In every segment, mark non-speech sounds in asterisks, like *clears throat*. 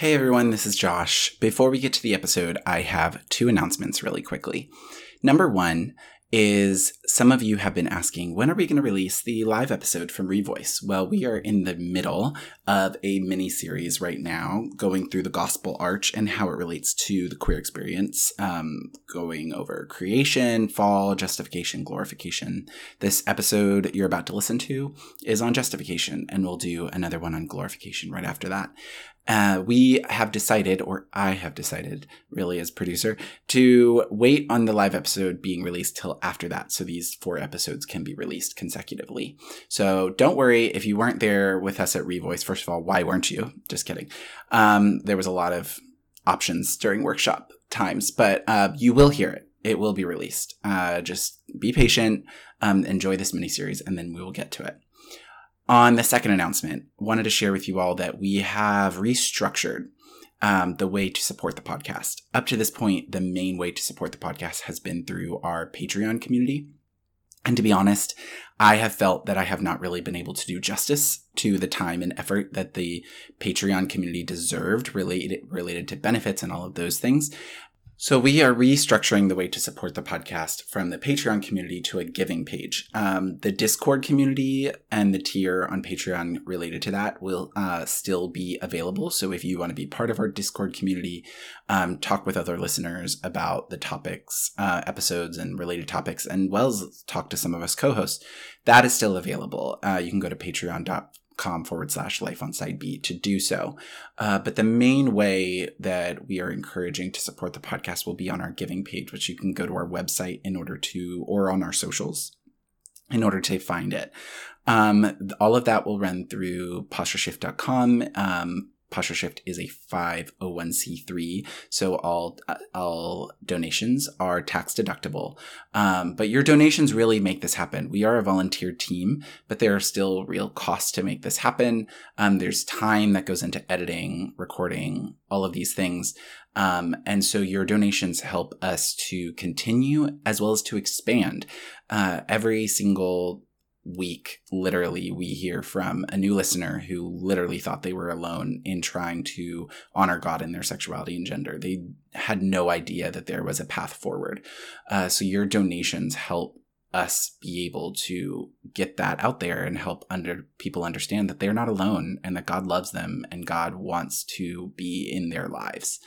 Hey everyone, this is Josh. Before we get to the episode, I have two announcements really quickly. Number one, is some of you have been asking, when are we going to release the live episode from Revoice? Well, we are in the middle of a mini series right now, going through the gospel arch and how it relates to the queer experience, um, going over creation, fall, justification, glorification. This episode you're about to listen to is on justification, and we'll do another one on glorification right after that. Uh, we have decided, or I have decided, really as producer, to wait on the live episode being released till after that, so these four episodes can be released consecutively. So don't worry if you weren't there with us at Revoice. First of all, why weren't you? Just kidding. Um, there was a lot of options during workshop times, but uh, you will hear it. It will be released. Uh, just be patient, um, enjoy this mini series, and then we will get to it. On the second announcement, wanted to share with you all that we have restructured um, the way to support the podcast. Up to this point, the main way to support the podcast has been through our Patreon community. And to be honest, I have felt that I have not really been able to do justice to the time and effort that the Patreon community deserved related, related to benefits and all of those things. So we are restructuring the way to support the podcast from the Patreon community to a giving page. Um, the Discord community and the tier on Patreon related to that will uh, still be available. So if you want to be part of our Discord community, um, talk with other listeners about the topics, uh, episodes, and related topics, and well as talk to some of us co-hosts, that is still available. Uh, you can go to patreon.com com forward slash life on side B to do so. Uh, but the main way that we are encouraging to support the podcast will be on our giving page, which you can go to our website in order to, or on our socials in order to find it. Um, all of that will run through postureshift.com. Um, Posture Shift is a 501c3, so all all donations are tax deductible. Um, but your donations really make this happen. We are a volunteer team, but there are still real costs to make this happen. Um, there's time that goes into editing, recording, all of these things. Um, and so your donations help us to continue as well as to expand. Uh, every single week, literally, we hear from a new listener who literally thought they were alone in trying to honor God in their sexuality and gender. They had no idea that there was a path forward. Uh, so your donations help us be able to get that out there and help under people understand that they're not alone and that God loves them and God wants to be in their lives.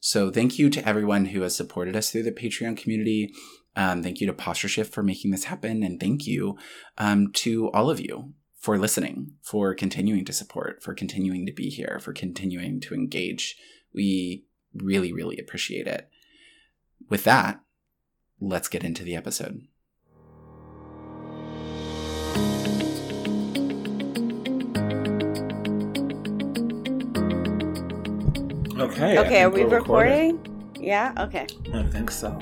So thank you to everyone who has supported us through the Patreon community. Um, thank you to Posture Shift for making this happen. And thank you um, to all of you for listening, for continuing to support, for continuing to be here, for continuing to engage. We really, really appreciate it. With that, let's get into the episode. Okay. Okay, are we recording? Yeah. Okay. I think so.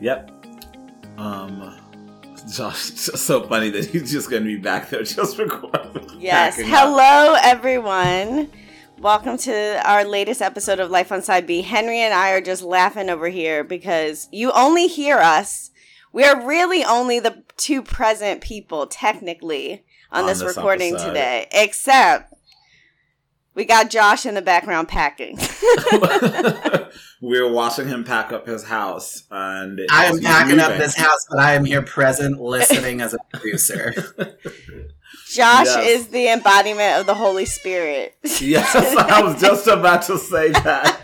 Yep. Um, Josh, it's just so funny that he's just going to be back there just recording. *laughs* Yes. Hello, everyone. Welcome to our latest episode of Life on Side B. Henry and I are just laughing over here because you only hear us. We are really only the two present people, technically, on, On this, this recording episode. today. Except we got Josh in the background packing. *laughs* *laughs* We're watching him pack up his house, and I am he's packing up leaving. this house, but I am here present, listening as a producer. *laughs* Josh Yes. is the embodiment of the Holy Spirit. yes, I was just about to say that.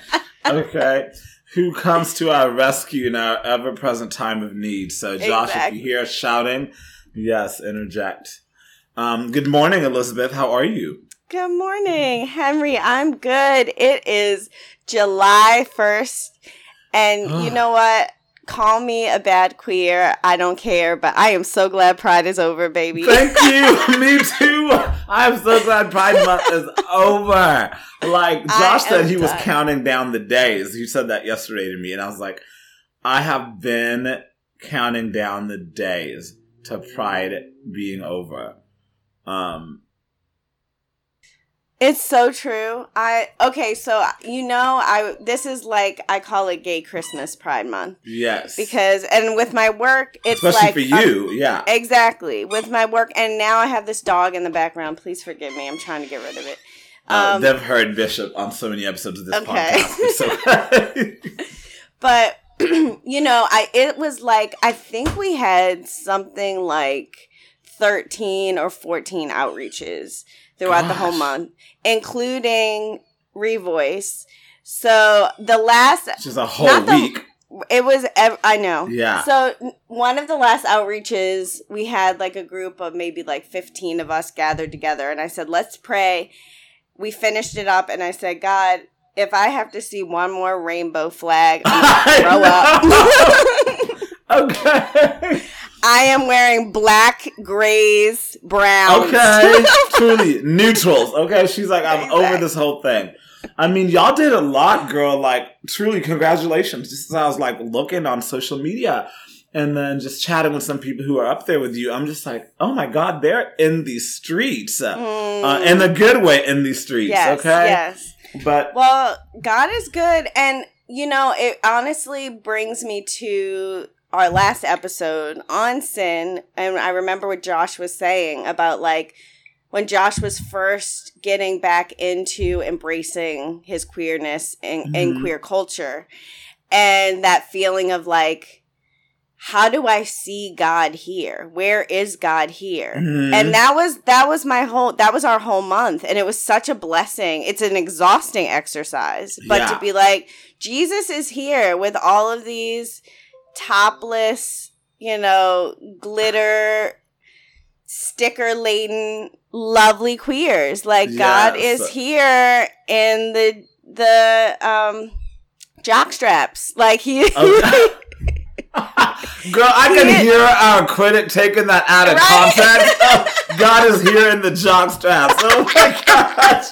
Okay. Who comes to our rescue in our ever present time of need. So, Josh, Exactly. if you hear us shouting, yes, interject. Um, good morning, Elizabeth. How are you? Good morning, Henry. I'm good. It is July 1st. And you know what? Call me a bad queer. I don't care, but I am so glad Pride is over, baby. Thank you. *laughs* Me too. I'm so glad Pride Month is over. Like Josh said, he was counting down the days. He said that yesterday to me, and I was like, I have been counting down the days to Pride being over. Um, It's so true. I okay, so you know, I this is like I call it Gay Christmas Pride Month yes, because and with my work, it's especially like for um, you, yeah. Exactly. With my work, and now I have this dog in the background. Please forgive me. I'm trying to get rid of it. Uh, Um, they've heard Bishop on so many episodes of this Okay. podcast. Okay. *laughs* but *clears throat* you know, I it was like I think we had something like 13 or 14 outreaches throughout the whole month, including Revoice. So the last Just a whole Not the- week. it was ev- I know. Yeah. So one of the last outreaches, we had like a group of maybe like 15 of us gathered together and I said, "Let's pray." We finished it up and I said, "God, if I have to see one more rainbow flag, I'm gonna *laughs* throw up." *laughs* *laughs* okay. I am wearing black, grays, brown. Okay. *laughs* Truly. Neutrals. Okay. She's like, I'm over this whole thing. I mean, y'all did a lot, girl. Like, truly, congratulations. Just as I was like looking on social media and then just chatting with some people who are up there with you, I'm just like, oh my God, they're in these streets. Uh, Mm, in a good way in these streets. yes, okay. yes. But Well, God is good. And, you know, it honestly brings me to our last episode on sin. And I remember what Josh was saying about like when Josh was first getting back into embracing his queerness and, in Mhm. queer culture and that feeling of like, how do I see God here? Where is God here? Mhm. and that was that was my whole that was our whole month and it was such a blessing it's an exhausting exercise but Yeah. to be like jesus is here with all of these topless you know glitter sticker laden lovely queers like god is here in the the um jock straps like he Okay. *laughs* Girl, I can He- hear our critic taking that out of Right? context. *laughs* Oh, God is here in the jock straps. Oh my *laughs* gosh.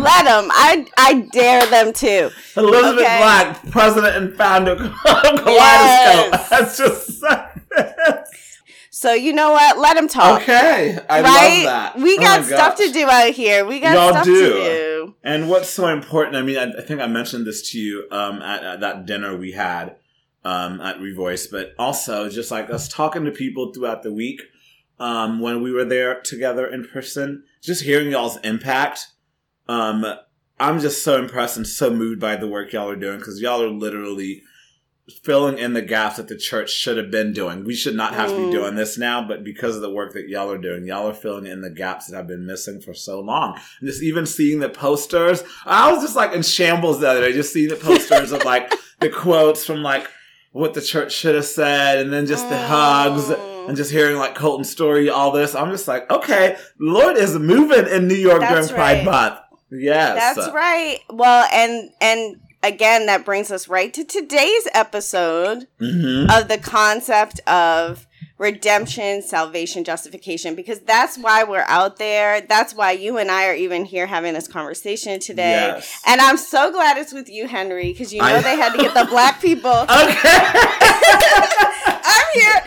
Let them i i dare them to Elizabeth Okay. Black, president and founder of *laughs* Kaleidoscope. Yes. *laughs* That's just So you know what? Let them talk. okay. I right? love that. We Oh got my stuff gosh. to do out here. We got Y'all stuff do. to do. And what's so important, I mean, I, I think I mentioned this to you um, at, at that dinner we had um, at Revoice, but also just like us talking to people throughout the week um, when we were there together in person, just hearing y'all's impact. Um, I'm just so impressed and so moved by the work y'all are doing because y'all are literally filling in the gaps that the church should have been doing. We should not have to Mm. be doing this now, but because of the work that y'all are doing, y'all are filling in the gaps that I've been missing for so long. And just even seeing the posters, I was just like in shambles the other day, just seeing the posters of like *laughs* the quotes from like what the church should have said, and then just the hugs. Mm. And just hearing like Colton's story, all this, I'm just like, okay, Lord is moving in New York That's during Pride right. Month. Yes, That's right. Well, and and again, that brings us right to today's episode hmm of the concept of redemption, salvation, justification, because that's why we're out there. That's why you and I are even here having this conversation today. Yes. And I'm so glad it's with you, Henry, because you know I- they had to get the black *laughs* people. Okay. *laughs* I'm here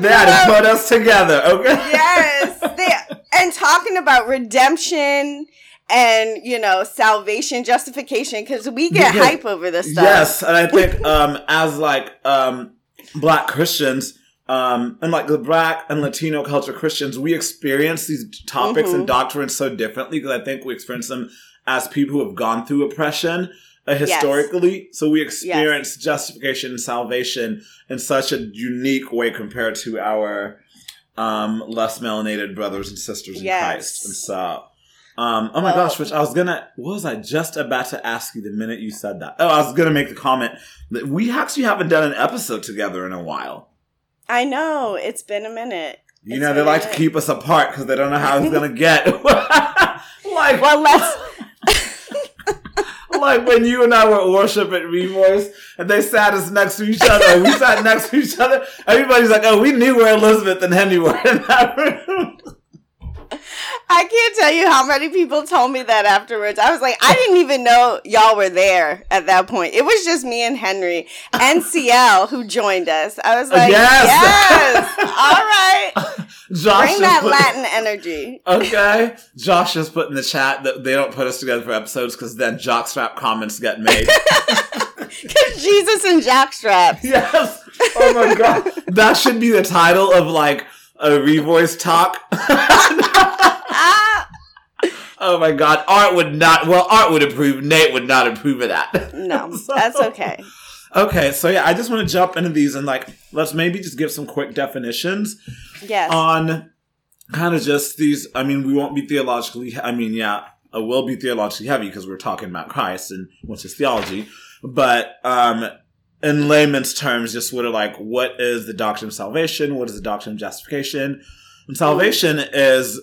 that about put us together. Okay. yes they, and talking about redemption and you know salvation justification because we get Yeah. hype over this stuff Yes, and I think um, as like um, Black Christians. Um, and like the black and Latino culture Christians, we experience these topics Mhm. and doctrines so differently because I think we experience them as people who have gone through oppression uh, historically. So we experience justification and salvation in such a unique way compared to our um, less melanated brothers and sisters in Yes. Christ. And so, um, oh my Well- gosh, which I was gonna, what was I just about to ask you the minute you said that? Oh, I was gonna make the comment that we actually haven't done an episode together in a while. i know it's been a minute You It's know, they like to keep us apart because they don't know how it's gonna *laughs* get. *laughs* like, well let's *laughs* like when you and I were at worship at Revoice and they sat us next to each other, we sat next to each other. Everybody's like, "Oh, we knew where Elizabeth and Henry were in that room." I can't tell you how many people told me that afterwards. I was like i didn't even know y'all were there at that point. It was just me and henry and *laughs* cl who joined us. I was like Yes. yes. All right. *laughs* Josh bring that put- latin energy. Okay, Josh just put in the chat that they don't put us together for episodes because then jockstrap comments get made. *laughs* because jesus and jockstrap yes. Oh my god, that should be the title of like a revoice talk. *laughs* Oh my god, Art would not. Well, Art would approve. Nate would not approve of that. No, *laughs* So- that's okay. Okay, so yeah, I just want to jump into these and like let's maybe just give some quick definitions Yes. on kind of just these. I mean, we won't be theologically. I mean, yeah, it will be theologically heavy because we're talking about Christ and what's his theology. But um, in layman's terms, just sort of like, what is the doctrine of salvation? What is the doctrine of justification? And salvation is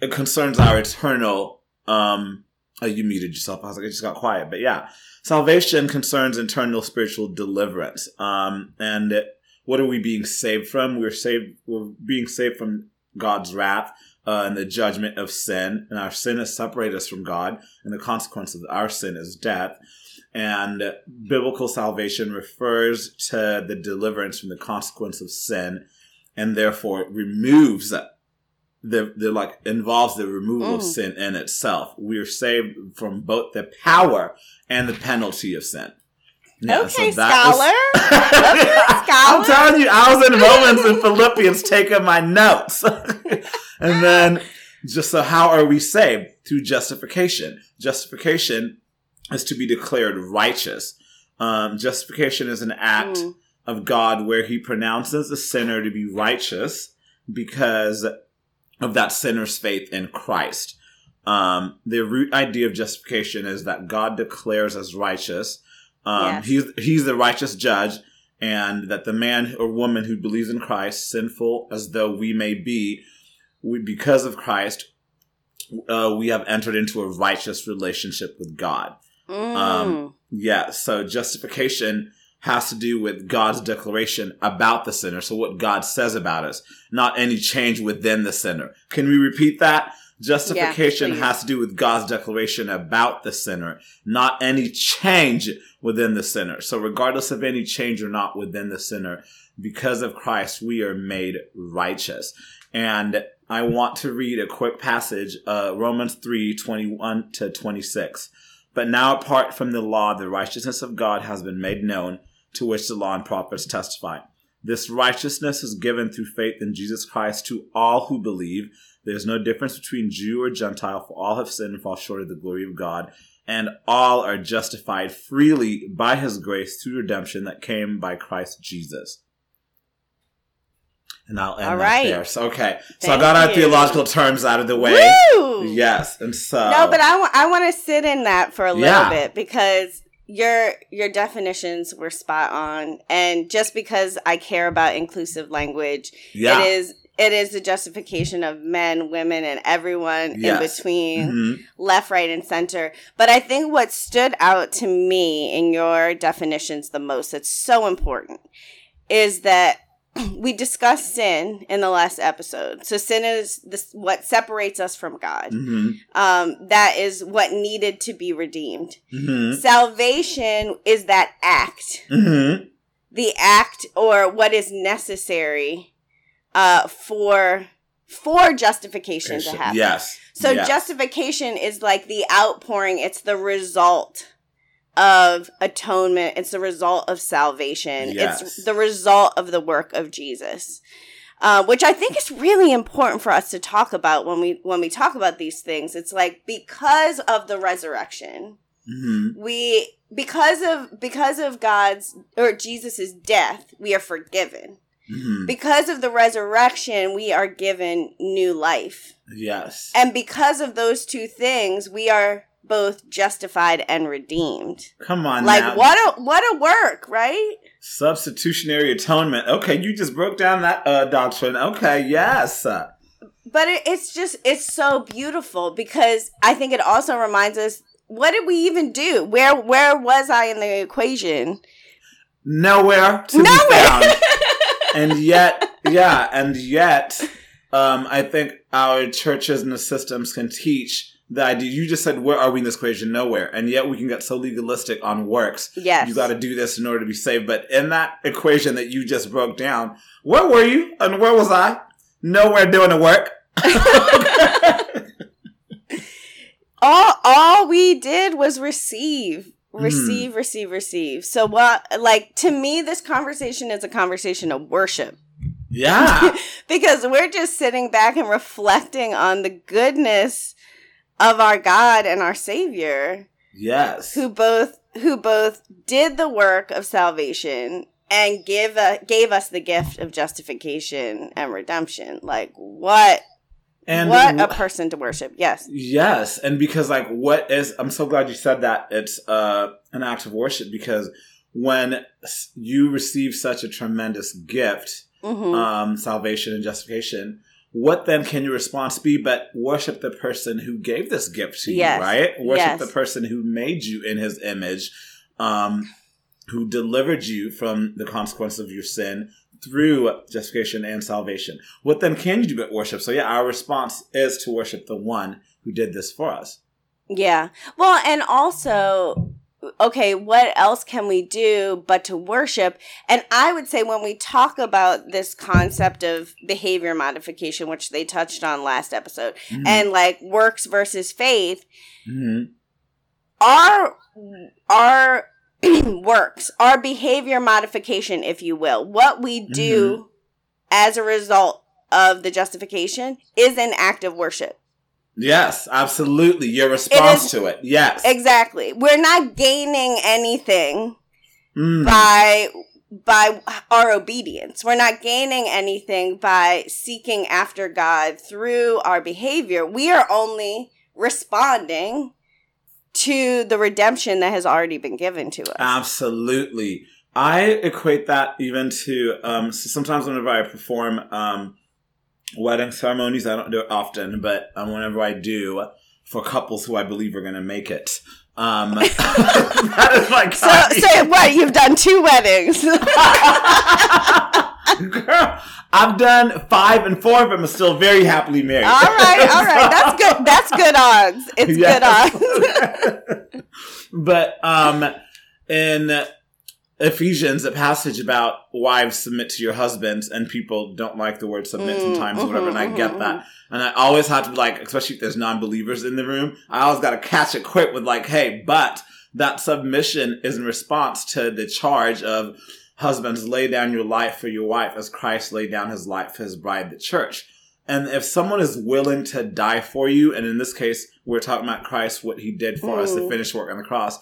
it concerns our eternal. Um, oh, you muted yourself. I was like, I just got quiet, but yeah, salvation concerns internal spiritual deliverance. Um, and what are we being saved from? We're saved. We're being saved from God's wrath uh, and the judgment of sin, and our sin has separated us from God, and the consequence of our sin is death. And biblical salvation refers to the deliverance from the consequence of sin, and therefore it removes the the like involves the removal of Mm. sin in itself. We are saved from both the power and the penalty of sin. Yeah, so okay, is- scholar. *laughs* Okay, I'm telling you, I was in *laughs* Romans and Philippians taking my notes. *laughs* and then, just so how are we saved? Through justification. Justification is to be declared righteous. Um, justification is an act Mm. of God where he pronounces a sinner to be righteous because of that sinner's faith in Christ. Um, the root idea of justification is that God declares us righteous. Um, Yes. he's, he's the righteous judge and that the man or woman who believes in Christ, sinful as though we may be, we, because of Christ, uh, we have entered into a righteous relationship with God. Mm. Um, Yeah, so justification has to do with God's declaration about the sinner. So what God says about us, not any change within the sinner. Can we repeat that? Justification please. has to do with God's declaration about the sinner, not any change within the sinner. So regardless of any change or not within the sinner, because of Christ, we are made righteous. And I want to read a quick passage, uh, Romans 3, 21 to 26. But now, apart from the law, the righteousness of God has been made known, to which the law and prophets testify. This righteousness is given through faith in Jesus Christ to all who believe. There is no difference between Jew or Gentile, for all have sinned and fall short of the glory of God, and all are justified freely by his grace through redemption that came by Christ Jesus. And I'll end All right. there. So, okay. so I got our you. theological terms out of the way. Woo! Yes. And so. No, but I want I want to sit in that for a little Yeah. bit because your your definitions were spot on, and just because I care about inclusive language, yeah. it is it is the justification of men, women, and everyone in Yes. between, Mhm. left, right, and center. But I think what stood out to me in your definitions the most, that's so important, is that *clears throat* we discussed sin in the last episode. So sin is this what separates us from God. Mhm. Um, that is what needed to be redeemed. Mhm. Salvation is that act, Mhm. the act or what is necessary uh, for for justification to happen. Yes. So Yes. justification is like the outpouring. It's the result of atonement. It's the result of salvation. Yes. It's the result of the work of Jesus. Uh, which I think is really important for us to talk about when we when we talk about these things. It's like because of the resurrection, Mhm. we because of because of God's or Jesus's death, we are forgiven. Mhm. Because of the resurrection, we are given new life. Yes. And because of those two things, we are both justified and redeemed. Come on Like now. what a what a work, right? Substitutionary atonement. Okay, you just broke down that uh, doctrine. Okay, yes. But it, it's just it's so beautiful because I think it also reminds us what did we even do? Where where was I in the equation? Nowhere to be Nowhere. found. *laughs* and yet, yeah, and yet, um, I think our churches and the systems can teach the idea. You just said, where are we in this equation? Nowhere. And yet we can get so legalistic on works. yes. You got to do this in order to be saved. But in that equation that you just broke down, where were you and where was I? Nowhere doing the work. *laughs* all all we did was receive Hmm. receive receive receive so what like to me this conversation is a conversation of worship yeah. *laughs* because we're just sitting back and reflecting on the goodness of our God and our Savior Yes. who both who both did the work of salvation and give a, gave us the gift of justification and redemption. Like what and what a person to worship. Yes. Yes, and because like what is I'm so glad you said that it's uh an act of worship because when you receive such a tremendous gift, hmm um salvation and justification, what then can your response be but worship the person who gave this gift to Yes. you, right? Worship Yes. the person who made you in his image, um who delivered you from the consequence of your sin through justification and salvation. What then can you do but worship? So yeah, our response is to worship the one who did this for us. Yeah. Well, and also, okay, what else can we do but to worship? And I would say when we talk about this concept of behavior modification, which they touched on last episode, Mhm. and like works versus faith, Mhm. our our *clears throat* works, our behavior modification, if you will, what we do as a result of the justification is an act of worship. Yes, absolutely. Your response is- to it. Yes. Exactly. We're not gaining anything Mm. by by our obedience. We're not gaining anything by seeking after God through our behavior. We are only responding to the redemption that has already been given to us. Absolutely. I equate that even to um, so sometimes whenever I perform um, wedding ceremonies, I don't do it often, but um, whenever I do for couples who I believe are going to make it, um, *laughs* that is like so, so what? You've done two weddings. *laughs* Girl, I've done five, and four of them are still very happily married. all right, all right. That's *laughs* good. That's good odds. It's good odds. but um, in Ephesians, a passage about wives submit to your husbands, and people don't like the word submit Mm, sometimes or whatever, and I mhm, get mhm, that. And I always have to be like, especially if there's non-believers in the room, I always got to catch it quick with like, hey, but that submission is in response to the charge of husbands lay down your life for your wife as Christ laid down his life for his bride, the church. And if someone is willing to die for you, and in this case, we're talking about Christ, what he did for us, the Mm. finished work on the cross,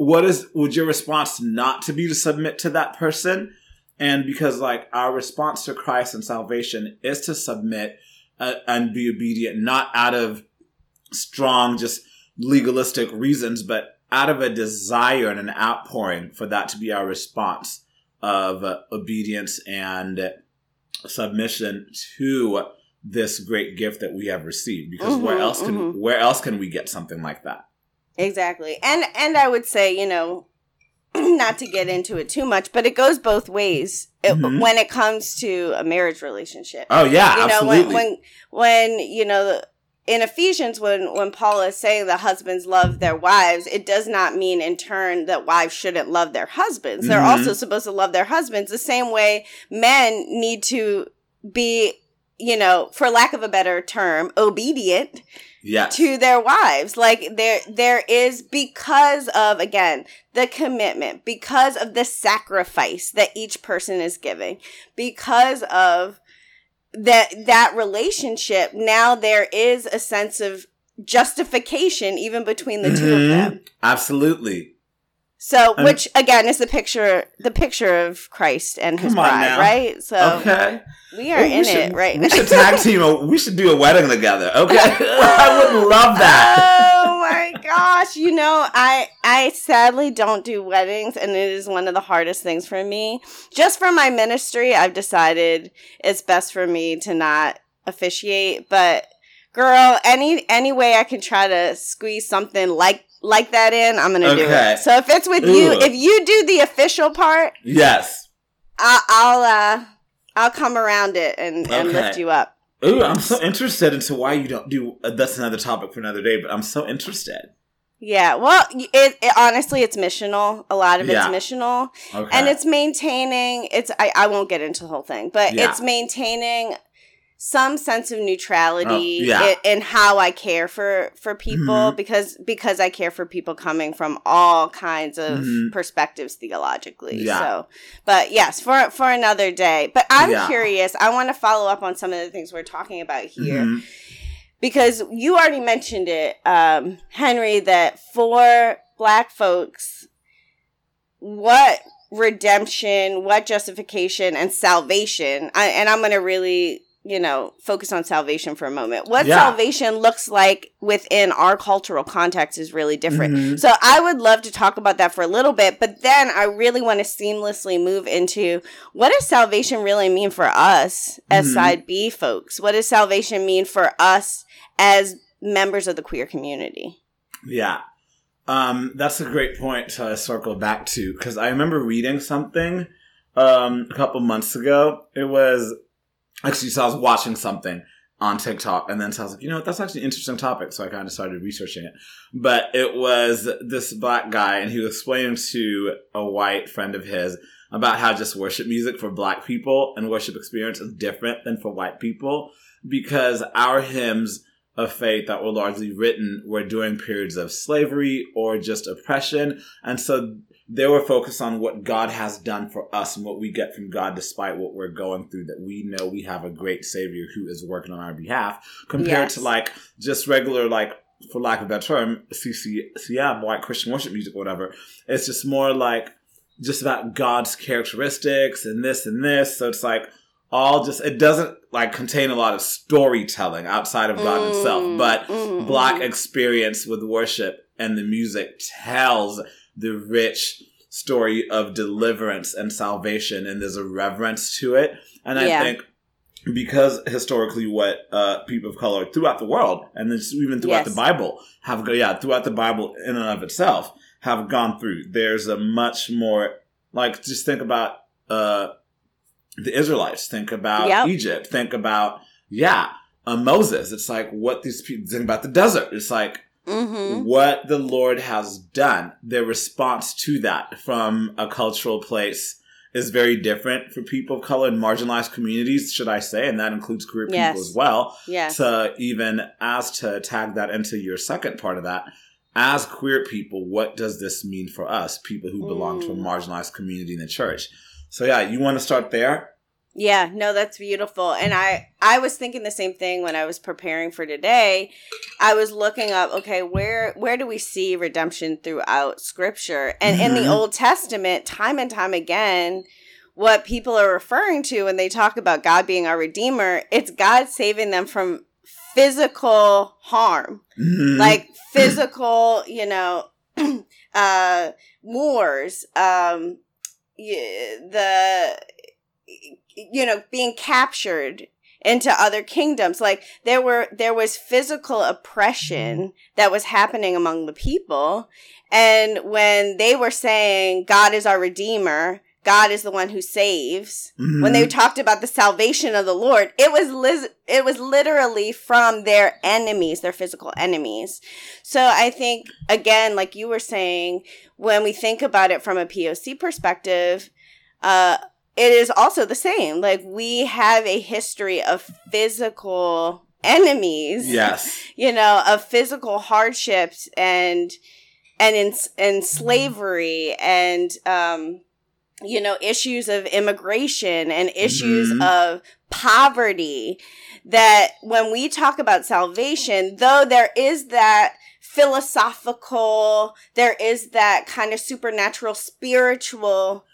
what is, would your response not to be to submit to that person? And because like our response to Christ and salvation is to submit uh, and be obedient, not out of strong, just legalistic reasons, but out of a desire and an outpouring for that to be our response of uh, obedience and submission to this great gift that we have received. Because where Mhm, else can mhm. where else can we get something like that? Exactly. And and I would say, you know, *clears throat* not to get into it too much, but it goes both ways it- Mhm. when it comes to a marriage relationship. Oh yeah, you know, absolutely. when when when you know in Ephesians when when Paul is saying that husbands love their wives, it does not mean in turn that wives shouldn't love their husbands. They're Mhm. also supposed to love their husbands the same way men need to be you know, for lack of a better term, obedient yes. to their wives like there there is because of again the commitment because of the sacrifice that each person is giving because of that that relationship now there is a sense of justification even between the two of Mhm. them Absolutely. So And- which again is the picture the picture of christ and his bride now. right so okay. we are Ooh, in should, it right We should tag team. A, we should do a wedding together. Okay. *laughs* I would love that. oh my gosh you know i i sadly don't do weddings and it is one of the hardest things for me just for my ministry i've decided it's best for me to not officiate but girl any any way i can try to squeeze something like like that in i'm gonna do Okay. it so if it's with you if you do the official part Yes. I, i'll uh i'll come around it and, and lift you up Ooh, I'm so interested into why you don't do. Uh, that's another topic for another day. But I'm so interested. Yeah, well, it, it honestly it's missional. A lot of it's Yeah. missional, Okay. and it's maintaining. It's I, I won't get into the whole thing, but Yeah. it's maintaining some sense of neutrality Oh, yeah. in, in how I care for for people Mhm. because because I care for people coming from all kinds of Mhm. perspectives theologically. Yeah. So, but yes, for for another day. But I'm Yeah. curious. I want to follow up on some of the things we're talking about here Mhm. because you already mentioned it, um, Henry, that for black folks, what redemption, what justification, and salvation, I, and I'm going to really you know, focus on salvation for a moment. What Yeah. salvation looks like within our cultural context is really different. Mhm. So I would love to talk about that for a little bit, but then I really want to seamlessly move into what does salvation really mean for us as Mhm. side B folks? What does salvation mean for us as members of the queer community? Yeah. Um, that's a great point to circle back to because I remember reading something um, a couple months ago. It was actually, so I was watching something on TikTok and then so I was like, you know what, that's actually an interesting topic. So I kind of started researching it. But it was this black guy and he was explaining to a white friend of his about how just worship music for black people and worship experience is different than for white people because our hymns of faith that were largely written were during periods of slavery or just oppression. And so they were focused on what God has done for us and what we get from God despite what we're going through, that we know we have a great Savior who is working on our behalf, compared Yes. to like just regular, like, for lack of a better term, CCM, white Christian worship music or whatever. It's just more like just about God's characteristics and this and this. So it's like, all just it doesn't like contain a lot of storytelling outside of God Mm, himself, but mm, black mm. experience with worship and the music tells the rich story of deliverance and salvation and there's a reverence to it. And I Yeah. think because historically what uh, people of color throughout the world and even throughout Yes. the Bible have go yeah, throughout the Bible in and of itself have gone through. There's a much more like just think about uh the Israelites, think about Yep. Egypt, think about yeah, uh, Moses. It's like what these people think about the desert. It's like Mm-hmm. what the Lord has done. Their response to that from a cultural place is very different for people of color and marginalized communities, should I say, and that includes queer people as well. Yes. To even as to tag that into your second part of that, as queer people, what does this mean for us, people who belong to a Mm. marginalized community in the church? So yeah, you want to start there? Yeah, no, that's beautiful. And I I was thinking the same thing when I was preparing for today. I was looking up, okay, where where do we see redemption throughout scripture? And in the Mhm. Old Testament, time and time again, what people are referring to when they talk about God being our redeemer, it's God saving them from physical harm. Mhm. Like physical, you know, *clears throat* uh wars, um the you know being captured into other kingdoms. Like there were there was physical oppression that was happening among the people. And when they were saying god is our redeemer. God is the one who saves when they Mhm. talked about the salvation of the lord it was lis- it was literally from their enemies their physical enemies. So i think again like you were saying when we think about it from a poc perspective uh it is also the same like we have a history of physical enemies yes. *laughs* you know of physical hardships and and in and slavery and um you know issues of immigration and issues Mhm. of poverty that when we talk about salvation though there is that philosophical there is that kind of supernatural spiritual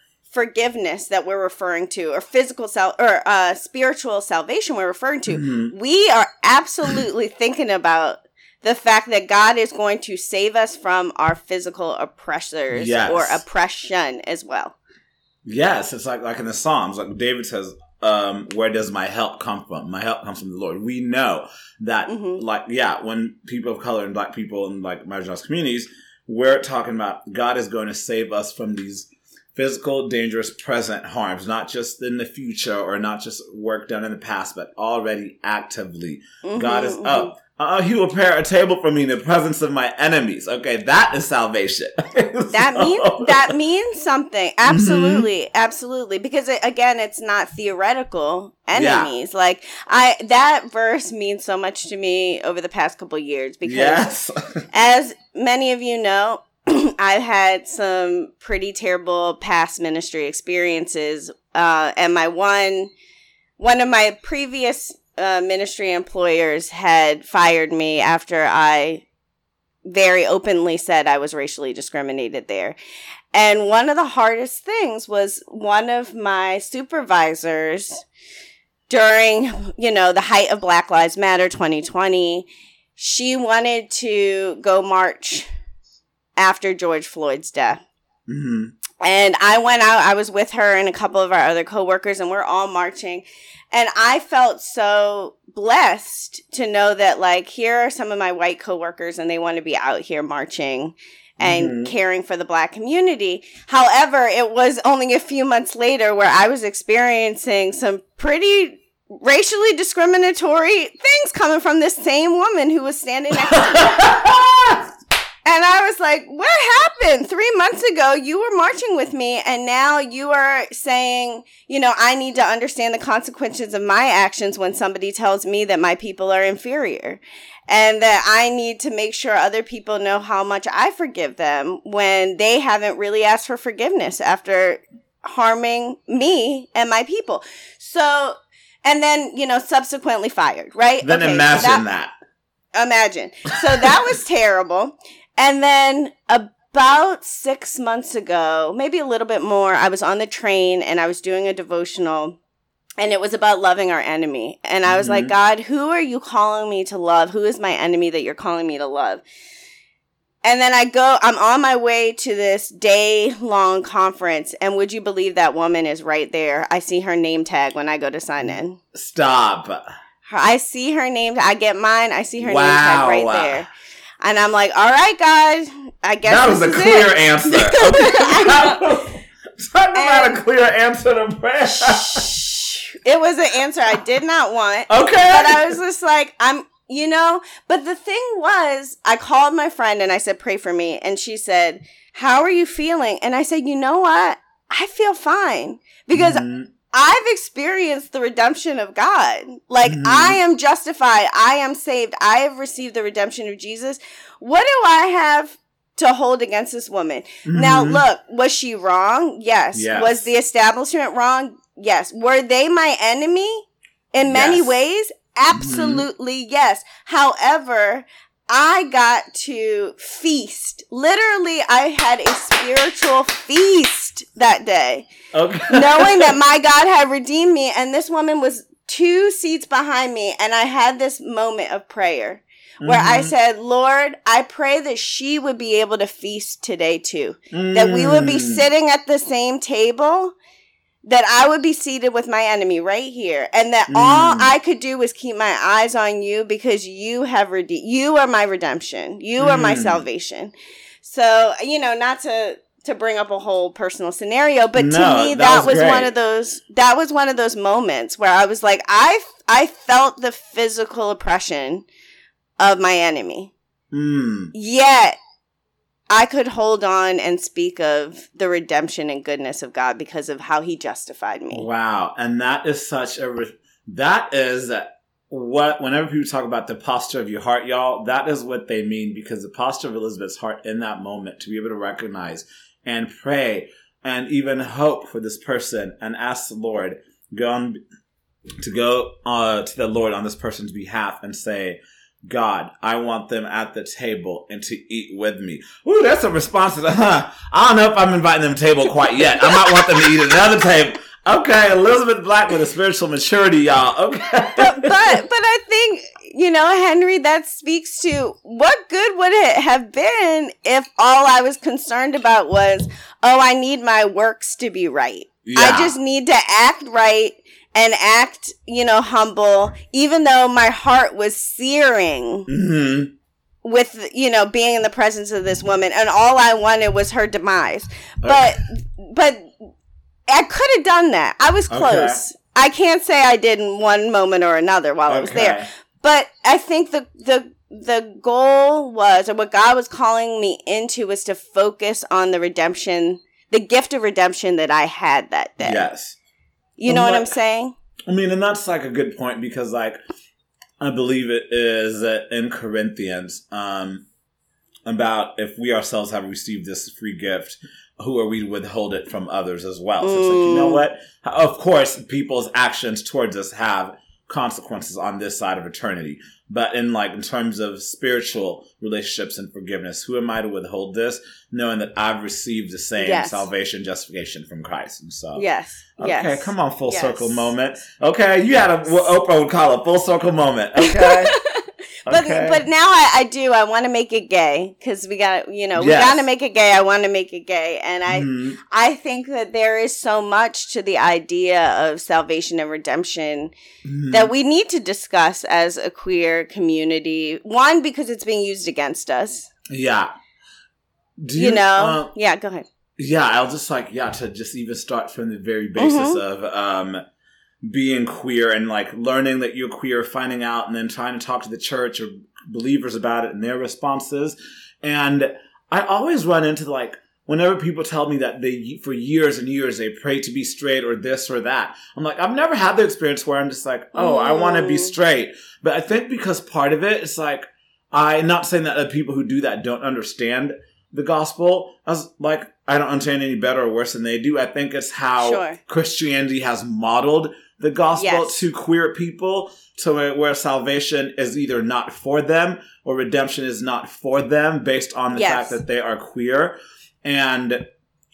forgiveness that we're referring to or physical sal- or uh spiritual salvation we're referring to Mhm. we are absolutely *laughs* thinking about the fact that God is going to save us from our physical oppressors Yes. or oppression as well. Yes, it's like like in the Psalms, like David says, um, "Where does my help come from? My help comes from the Lord." We know that, Mhm. like, yeah, when people of color and Black people and like marginalized communities, we're talking about God is going to save us from these physical, dangerous, present harms, not just in the future or not just work done in the past, but already actively. God is Mhm, mhm. up. Uh, he will prepare a table for me in the presence of my enemies. Okay, that is salvation. *laughs* That So- means that means something. Absolutely, absolutely. Because it, again, it's not theoretical enemies. Like I, that verse means so much to me over the past couple years. Because Yes. *laughs* as many of you know, *clears throat* I've had some pretty terrible past ministry experiences. Uh, and my one, one of my previous uh, ministry employers had fired me after I very openly said I was racially discriminated there. And one of the hardest things was one of my supervisors during, you know, the height of Black Lives Matter 2020, she wanted to go march after George Floyd's death. Mhm. And I went out, I was with her and a couple of our other coworkers, and we're all marching. And I felt so blessed to know that, like, here are some of my white coworkers, and they want to be out here marching and Mhm. caring for the black community. However, it was only a few months later where I was experiencing some pretty racially discriminatory things coming from this same woman who was standing next to me. *laughs* And I was like, what happened? Three months ago, you were marching with me, and now you are saying, you know, I need to understand the consequences of my actions when somebody tells me that my people are inferior. And that I need to make sure other people know how much I forgive them when they haven't really asked for forgiveness after harming me and my people. So, and then, you know, subsequently fired, right? Then Okay, so imagine that. imagine. So that was terrible. And then about six months ago, maybe a little bit more, I was on the train and I was doing a devotional and it was about loving our enemy. And I was like, Mhm. God, who are you calling me to love? Who is my enemy that you're calling me to love? And then I go, I'm on my way to this day long conference. And would you believe that woman is right there? I see her name tag when I go to sign in. Stop. I see her name. I get mine. I see her name tag right there. And I'm like, all right, guys. I guess That was a clear it. answer. *laughs* Talk about And- a clear answer to prayer. It was an answer I did not want. Okay. But I was just like, I'm, you know, but the thing was, I called my friend and I said, pray for me. And she said, how are you feeling? And I said, you know what? I feel fine because Mhm. I've experienced the redemption of God. Like Mhm. I am justified. I am saved. I have received the redemption of Jesus. What do I have to hold against this woman? Now, Mhm. look, was she wrong? Yes. Yes. Was the establishment wrong? Yes. Were they my enemy in many Yes. Mm-hmm. ways? Absolutely yes. However, I got to feast. Literally, I had a spiritual feast that day Okay. *laughs* knowing that my God had redeemed me, and this woman was two seats behind me, and I had this moment of prayer where I Mhm. said, Lord, I pray that she would be able to feast today too, that we would be Mm. sitting at the same table. That I would be seated with my enemy right here, and that all Mm. I could do was keep my eyes on you because you have redeemed. You are my redemption. You are my Mm. salvation. So you know, not to to bring up a whole personal scenario, but to me that that, was was, one of those that was one of those moments where I was like, I I felt the physical oppression of my enemy. Mm. Yet I could hold on and speak of the redemption and goodness of God because of how he justified me. Wow. And that is such a, re- that is what, whenever people talk about the posture of your heart, y'all, that is what they mean because the posture of Elizabeth's heart in that moment to be able to recognize and pray and even hope for this person and ask the Lord, go on, to go uh, to the Lord on this person's behalf and say, God, I want them at the table and to eat with me. Ooh, that's a response to the, huh? I don't know if I'm inviting them to the table quite yet. I might want them to eat at another table. Okay, Elizabeth Black with a spiritual maturity, y'all. Okay. but but but I think you know, Henry, that speaks to what good would it have been if all I was concerned about was, oh, I need my works to be right. I just need to act right and act, you know, humble, even though my heart was searing Mhm. with, you know, being in the presence of this woman, and all I wanted was her demise. But but I could have done that. I was Okay. close. I can't say I did in one moment or another while I was there. But I think the the the goal was, or what God was calling me into, was to focus on the redemption, the gift of redemption that I had that day. Yes. You know what I'm saying? I mean, and that's like a good point because, like, I believe it is uh, in Corinthians um, about if we ourselves have received this free gift, who are we to withhold it from others as well? So it's like, you know Mm. what? Of course, people's actions towards us have consequences on this side of eternity. But in like in terms of spiritual relationships and forgiveness, who am I to withhold this, knowing that I've received the same Yes. salvation, justification from Christ? And so, Yes. okay, yes. come on, full Yes. circle moment. Okay, you had a what Oprah would call a full circle moment. Okay, *laughs* But Okay. but now I, I do I want to make it gay because we got you know we got to make it gay. I want to make it gay, and I Mhm. I think that there is so much to the idea of salvation and redemption Mhm. that we need to discuss as a queer community. One because it's being used against us. yeah. Do You, know. uh, yeah. Go ahead. yeah, I'll just like yeah to just even start from the very basis Mm-hmm. of um being queer and like learning that you're queer, finding out, and then trying to talk to the church or believers about it and their responses. And I always run into like whenever people tell me that they for years and years they pray to be straight or this or that. I'm like I've never had the experience where I'm just like oh I want to be Mm. straight, but I think because part of it is like I'm not saying that the people who do that don't understand the gospel. I was like, I don't understand any better or worse than they do. I think it's how Sure. Christianity has modeled the gospel Yes. to queer people to where, where salvation is either not for them or redemption is not for them based on the Yes. fact that they are queer. And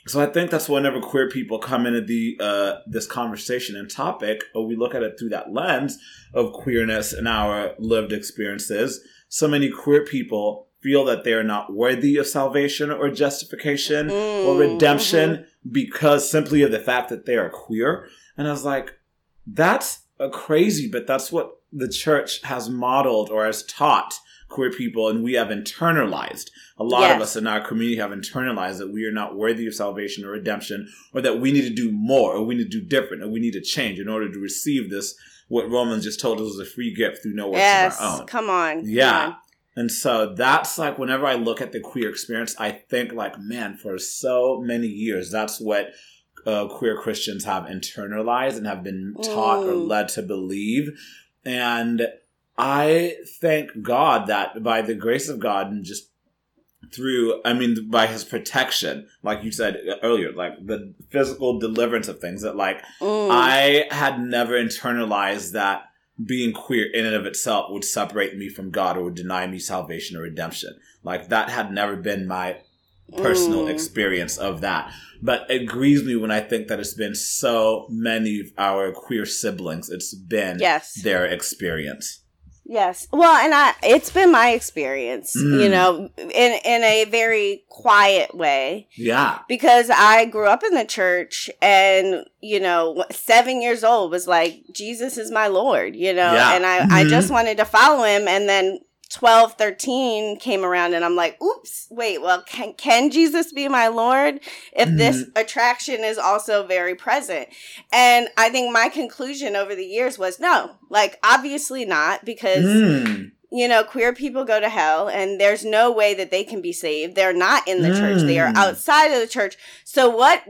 so I think that's whenever queer people come into the uh, this conversation and topic, or we look at it through that lens of queerness and our lived experiences. So many queer people feel that they are not worthy of salvation or justification or Mm, redemption because simply of the fact that they are queer. And I was like, that's a crazy, but that's what the church has modeled or has taught queer people, and we have internalized. A lot of us in our community have internalized that we are not worthy of salvation or redemption, or that we need to do more, or we need to do different, or we need to change in order to receive this. What Romans just told us was a free gift through no works Yes. of our own. Come on. come Yeah. on. And so that's like whenever I look at the queer experience, I think like, man, for so many years, that's what uh, queer Christians have internalized and have been taught or Mm. led to believe. And I thank God that by the grace of God and just through, I mean, by his protection, like you said earlier, like the physical deliverance of things that like Mm. I had never internalized that being queer in and of itself would separate me from God or would deny me salvation or redemption. Like that had never been my personal Mm. experience of that. But it grieves me when I think that it's been so many of our queer siblings, it's been Yes. their experience. Yes. Well, and I it's been my experience, you Mm. know, in in a very quiet way Yeah. because I grew up in the church and, you know, 7 years old was like Jesus is my lord, you know, Yeah. and I I Mhm. just wanted to follow him and then 12 13 came around and I'm like, "Oops, wait, well can can Jesus be my lord if this Mm-hmm. attraction is also very present?" And I think my conclusion over the years was no, like obviously not because Mm. you know, queer people go to hell and there's no way that they can be saved. They're not in the church, they are Mm. outside of the church. So, what,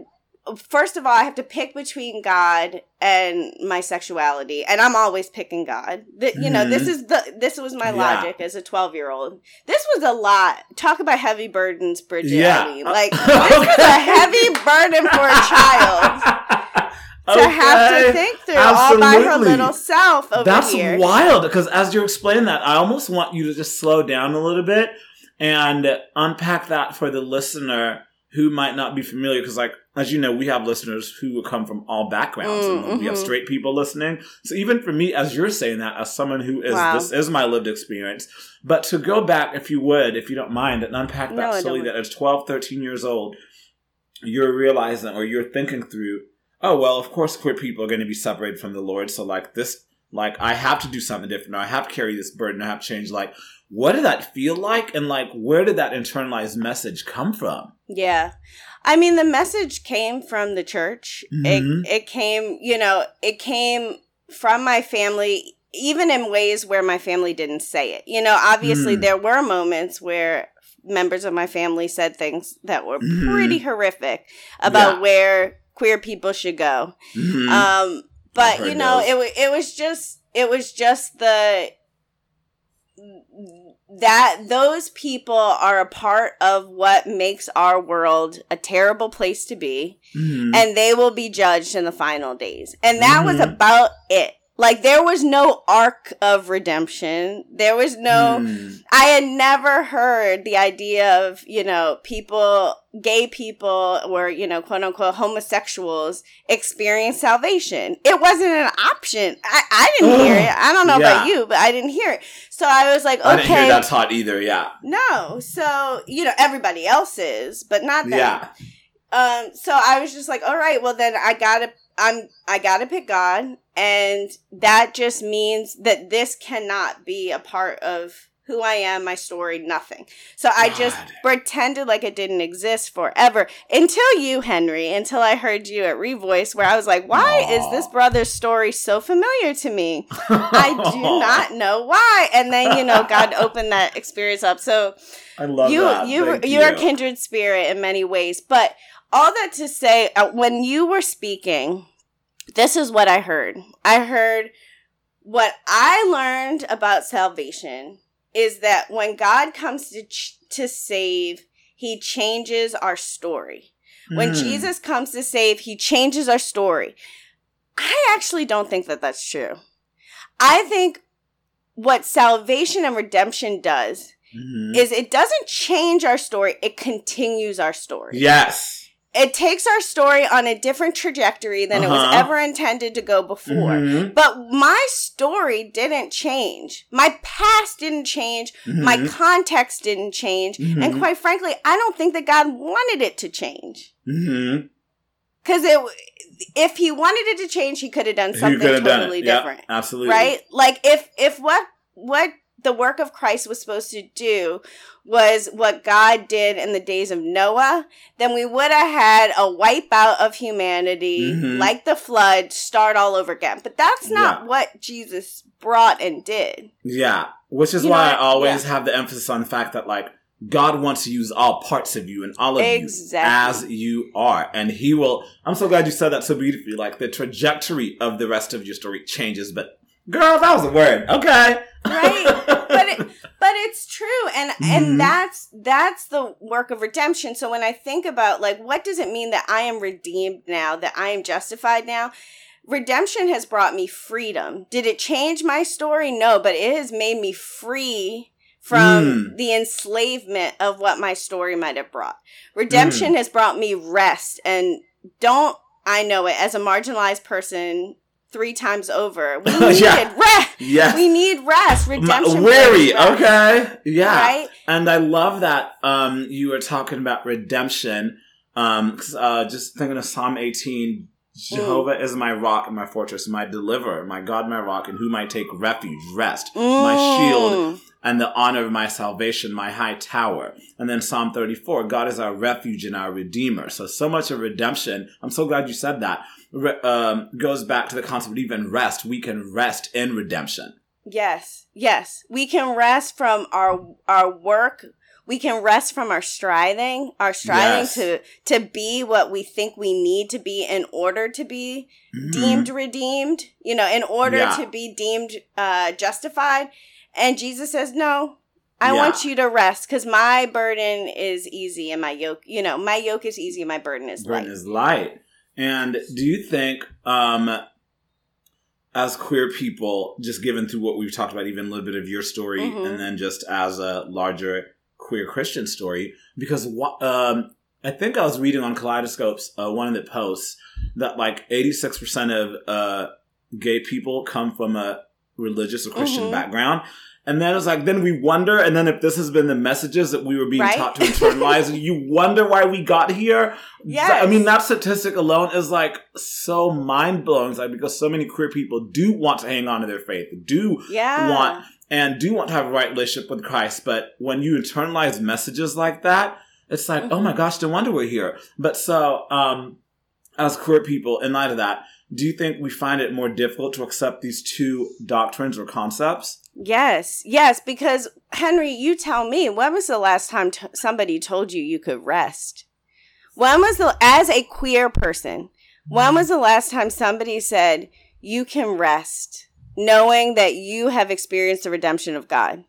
first of all, I have to pick between God and my sexuality. And I'm always picking God. Th- You know, this Mhm. is the, this was my Yeah. logic as a 12 year old. This was a lot. Talk about heavy burdens, Bridget. Yeah. Like, *laughs* this was a heavy burden for a child to have to think through all by her little self over That's here. wild because as you're explaining that, I almost want you to just slow down a little bit and unpack that for the listener who might not be familiar. Because, like, as you know, we have listeners who will come from all backgrounds, Mm, and we have mhm. straight people listening. So even for me, as you're saying that, as someone who is Wow. this is my lived experience, but to go back, if you would, if you don't mind, and unpack that I slowly, that at 12, 13 years old, you're realizing or you're thinking through oh well of course queer people are going to be separated from the lord so like this like i have to do something different i have to carry this burden i have to change like what did that feel like and like where did that internalized message come from Yeah. I mean, the message came from the church. Mhm. It, it came, you know, it came from my family, even in ways where my family didn't say it. You know, obviously, Mm. there were moments where members of my family said things that were Mhm. pretty horrific about Yeah. where queer people should go. Mhm. Um, but you know, those. it it was just it was just the that those people are a part of what makes our world a terrible place to be Mhm. and they will be judged in the final days and that was Mhm. about it Like there was no arc of redemption. There was no Hmm. I had never heard the idea of, you know, people, gay people or, you know, quote unquote homosexuals experience salvation. It wasn't an option. I, I didn't *gasps* hear it. I don't know about you, but I didn't hear it. So I was like, okay. I didn't hear that taught either. Yeah. No. So, you know, everybody else is, but not them. Yeah. Um, so I was just like, all right, well then I gotta I'm I gotta pick God, and that just means that this cannot be a part of who I am, my story, nothing. So I just pretended like it didn't exist forever until you, Henry, until I heard you at Revoice, where I was like, why is this brother's story so familiar to me? I do *laughs* not know why. And then, you know, God *laughs* opened that experience up. So I love you that. you Thank you're a kindred spirit in many ways but all that to say uh, when you were speaking this is what i heard i heard what i learned about salvation is that when god comes to ch- to save he changes our story when Hmm. jesus comes to save he changes our story i actually don't think that that's true i think what salvation and redemption does Mhm. is it doesn't change our story, it continues our story. Yes. It takes our story on a different trajectory than it was Uh-huh. ever intended to go before. Mhm. But my story didn't change. My past didn't change. My Mhm. context didn't change. And Mhm. quite frankly, I don't think that God wanted it to change. Mhm. Because it, if he wanted it to change, he could have done something have done totally. Yep, different. absolutely. right like if if what what the work of christ was supposed to do was what god did in the days of noah then we would have had a wipeout of humanity Mhm. like the flood start all over again but that's not Yeah. what jesus brought and did Yeah. Which is You why I always Yeah. have the emphasis on the fact that like God wants to use all parts of you and all of Exactly. you as you are. And he will I'm so glad you said that so beautifully. Like the trajectory of the rest of your story changes, but girl, that was a word. Okay. Right. but it, *laughs* but it's true and Mhm. and that's that's the work of redemption so when i think about like what does it mean that i am redeemed now that i am justified now redemption has brought me freedom did it change my story no but it has made me free from Mm. the enslavement of what my story might have brought redemption has brought me rest and don't i know it as a marginalized person three times over *laughs* we need Yeah. rest yes. we need rest. Redemption. Weary, rest, okay. Yeah. Right? And I love that um, you were talking about redemption. Um, 'cause, uh, just thinking of Psalm 18 Jehovah is my rock and my fortress, my deliverer, my God, my rock, in whom I take refuge, rest, my shield, Mm. and the honor of my salvation, my high tower. And then Psalm 34 God is our refuge and our redeemer. So, so much of redemption. I'm so glad you said that. Re- um, goes back to the concept of even rest. We can rest in redemption. Yes, yes. We can rest from our our work. We can rest from our striving, our striving Yes. to to be what we think we need to be in order to be deemed redeemed. You know, in order Yeah. to be deemed uh, justified. And Jesus says, "No, I Yeah. want you to rest because my burden is easy and my yoke. You know, my yoke is easy, and my burden is Burden light." is light. And do you think, um, as queer people, just given through what we've talked about, even a little bit of your story, Mhm. and then just as a larger queer Christian story, because um, I think I was reading on Kaleidoscope's uh, one of the posts that like 86% of uh, gay people come from a religious or Christian Mhm. background. And then it's like, then we wonder, and then if this has been the messages that we were being Right? taught to internalize, *laughs* you wonder why we got here. Yes. I mean, that statistic alone is like so mind blowing. It's like because so many queer people do want to hang on to their faith, do Yeah. want and do want to have a right relationship with Christ. But when you internalize messages like that, it's like, oh my Mhm. gosh, no wonder we're here. But so, um, as queer people, in light of that, do you think we find it more difficult to accept these two doctrines or concepts? Yes, yes, because Henry, you tell me, when was the last time t- somebody told you you could rest? When was the, as a queer person, when mm. was the last time somebody said you can rest knowing that you have experienced the redemption of God?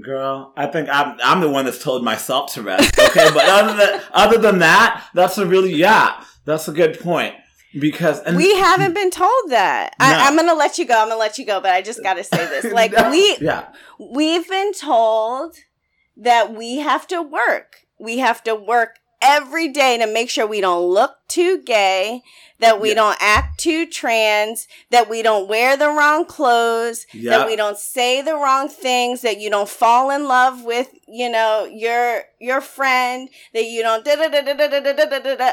Girl, I think I'm I'm the one that's told myself to rest. Okay, but other than other than that, that's a really yeah, that's a good point. Because and we haven't been told that. No. I, I'm gonna let you go. I'm gonna let you go, but I just gotta say this. Like No. we yeah we've been told that we have to work. We have to work every day to make sure we don't look too gay, that we Yeah. don't act too trans, that we don't wear the wrong clothes, yeah that we don't say the wrong things, that you don't fall in love with, you know, your your friend, that you don't da da da da da da da da da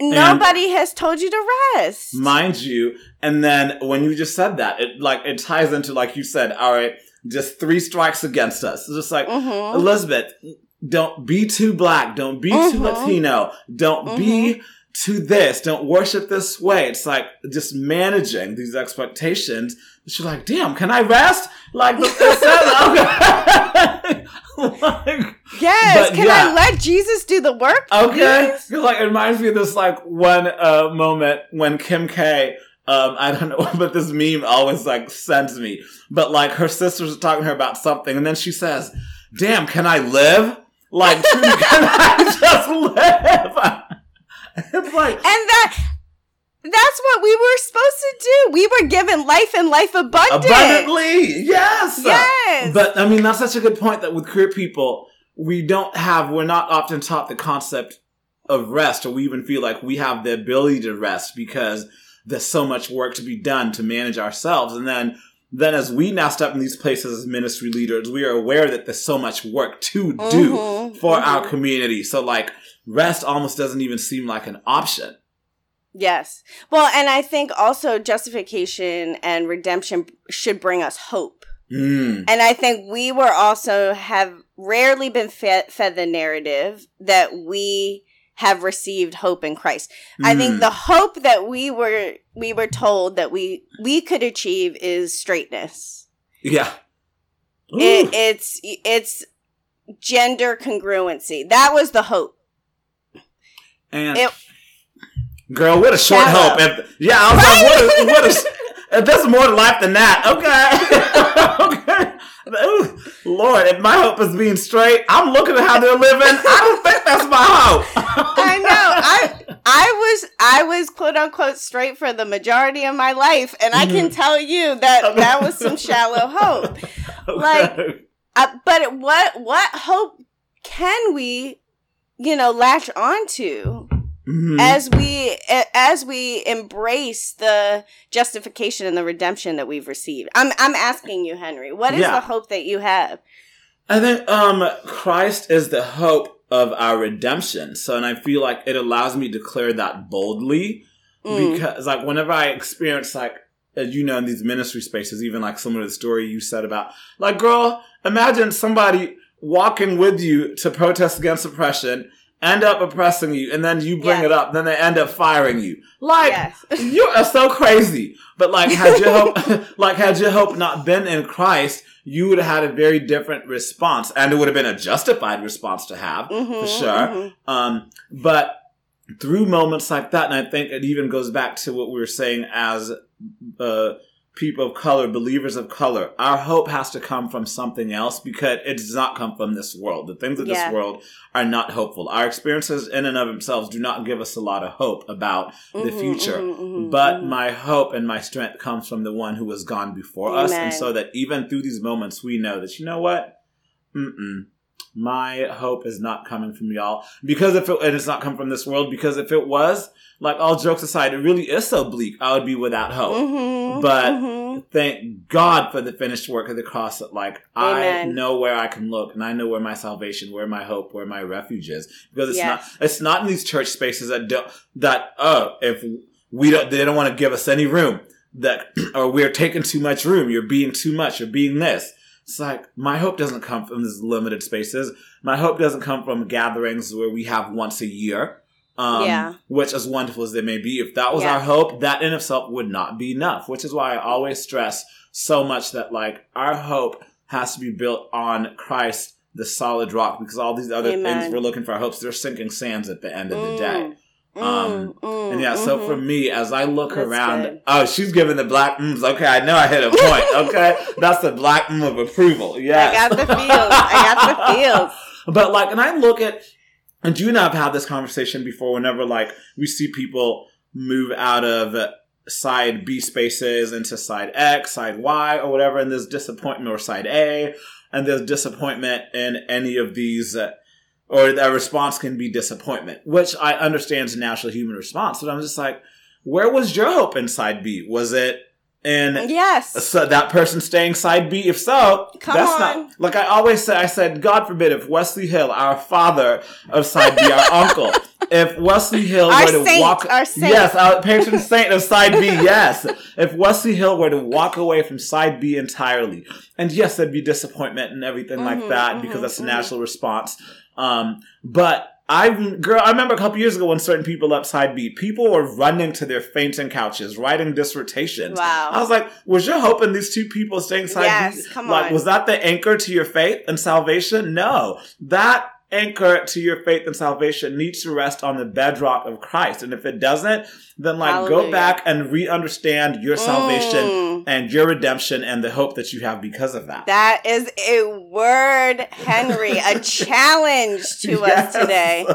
Nobody has told you to rest. mind you and then when you just said that it like it ties into like you said all right just three strikes against us. It's just like Mhm. elizabeth don't be too black. Don't be too Mhm. latino. Don't be to this. Don't worship this way. It's like just managing these expectations. You're like damn can i rest? Like the, it says okay Yes. But Can yeah. I let Jesus do the work? Okay. like it reminds me of this like one uh moment when Kim K um I don't *laughs* know but this meme always like sends me. But like her sisters are talking to her about something and then she says, Damn, can I live? Like *laughs* can I just live? *laughs* it's like And that that's what we were supposed to do. We were given life and life abundant. abundantly. Yes. Yes. But I mean, that's such a good point that with queer people, we don't have, we're not often taught the concept of rest, or we even feel like we have the ability to rest because there's so much work to be done to manage ourselves. And then, then as we now step in these places as ministry leaders, we are aware that there's so much work to do Mhm, for mhm. our community. So like, rest almost doesn't even seem like an option. Yes. Well, and I think also justification and redemption should bring us hope. Mm. And I think we were also have rarely been fed, fed the narrative that we have received hope in Christ. I think Mm. the hope that we were we were told that we we could achieve is straightness. Yeah. It, it's it's gender congruency. That was the hope. And It- girl, what a short hope. Yeah, I was like, what a, what a, *laughs* there's more to life than that. Okay. *laughs* okay. Ooh, Lord, if my hope is being straight, I'm looking at how they're living. I don't think that's my hope. *laughs* I know. I I was I was quote unquote straight for the majority of my life, and I can tell you that that was some shallow hope. *laughs* like- Uh, but what what hope can we, you know, latch onto Mhm. as we as we embrace the justification and the redemption that we've received? I'm I'm asking you, Henry, what is Yeah. the hope that you have? I think um Christ is the hope of our redemption. So and I feel like it allows me to declare that boldly Mm. because like whenever I experience like as you know in these ministry spaces, even like some of the story you said about like girl, imagine somebody walking with you to protest against oppression, end up oppressing you, and then you bring Yeah. it up, then they end up firing you. Like yes. *laughs* you are so crazy. But like, had your hope, *laughs* like, had your hope not been in Christ, you would have had a very different response, and it would have been a justified response to have, Mhm, for sure. mhm. Um, but through moments like that, and I think it even goes back to what we were saying as uh, people of color, believers of color, our hope has to come from something else because it does not come from this world. The things of Yeah. this world are not hopeful. Our experiences in and of themselves do not give us a lot of hope about the Mhm, future. mhm, mhm, But mhm. my hope and my strength comes from the one who has gone before us. And so that even through these moments, we know that, you know what? Mm-mm. My hope is not coming from y'all. Because if it, it does not come from this world, because if it was, like all jokes aside, it really is so bleak, I would be without hope. Mhm, But- mhm. Thank God for the finished work of the cross that like I know where I can look and I know where my salvation, where my hope, where my refuge is. Because it's not it's not in these church spaces that don't that uh if we don't they don't want to give us any room that *clears throat* or we're taking too much room, you're being too much, you're being this. It's like my hope doesn't come from these limited spaces. My hope doesn't come from gatherings where we have once a year. Um, Yeah. Which, as wonderful as they may be, if that was Yeah. our hope, that in itself would not be enough. Which is why I always stress so much that like our hope has to be built on Christ, the solid rock, because all these other Amen. things we're looking for our hopes, they're sinking sands at the end of the Mm, day. Mm, Um, mm, And yeah, so mhm. for me, as I look That's around, good. oh, she's giving the black mms. Okay, I know I hit a point. *laughs* Okay, that's the black mm of approval. Yeah, I got the feels. I got the *laughs* feels. But like, and I look at, and you and I have had this conversation before. Whenever like we see people move out of side B spaces into side X, side Y, or whatever, and there's disappointment or side A, and there's disappointment in any of these, uh, or that response can be disappointment, which I understand is a natural human response. But I'm just like, where was your hope in side B? Was it in Yes. so that person staying side B? If so, Come that's on. not like I always say. I said, God forbid if Wesley Hill, our father of side B, our *laughs* uncle, if Wesley Hill Our were to saint, walk, our saint. yes, our patron *laughs* saint of side B, yes, if Wesley Hill were to walk away from side B entirely, and yes, there'd be disappointment and everything like Mhm, that mhm, because that's a mhm. natural response. Um, but I, girl, I remember a couple years ago when certain people upside B, people were running to their fainting couches, writing dissertations. Wow. I was like, was your hope in these two people staying side Yes, B? come like, on. was that the anchor to your faith and salvation? No. That anchor to your faith and salvation needs to rest on the bedrock of Christ. And if it doesn't, then like go back and re-understand your salvation Mm. and your redemption and the hope that you have because of that. That is a word, Henry, a *laughs* challenge to us today.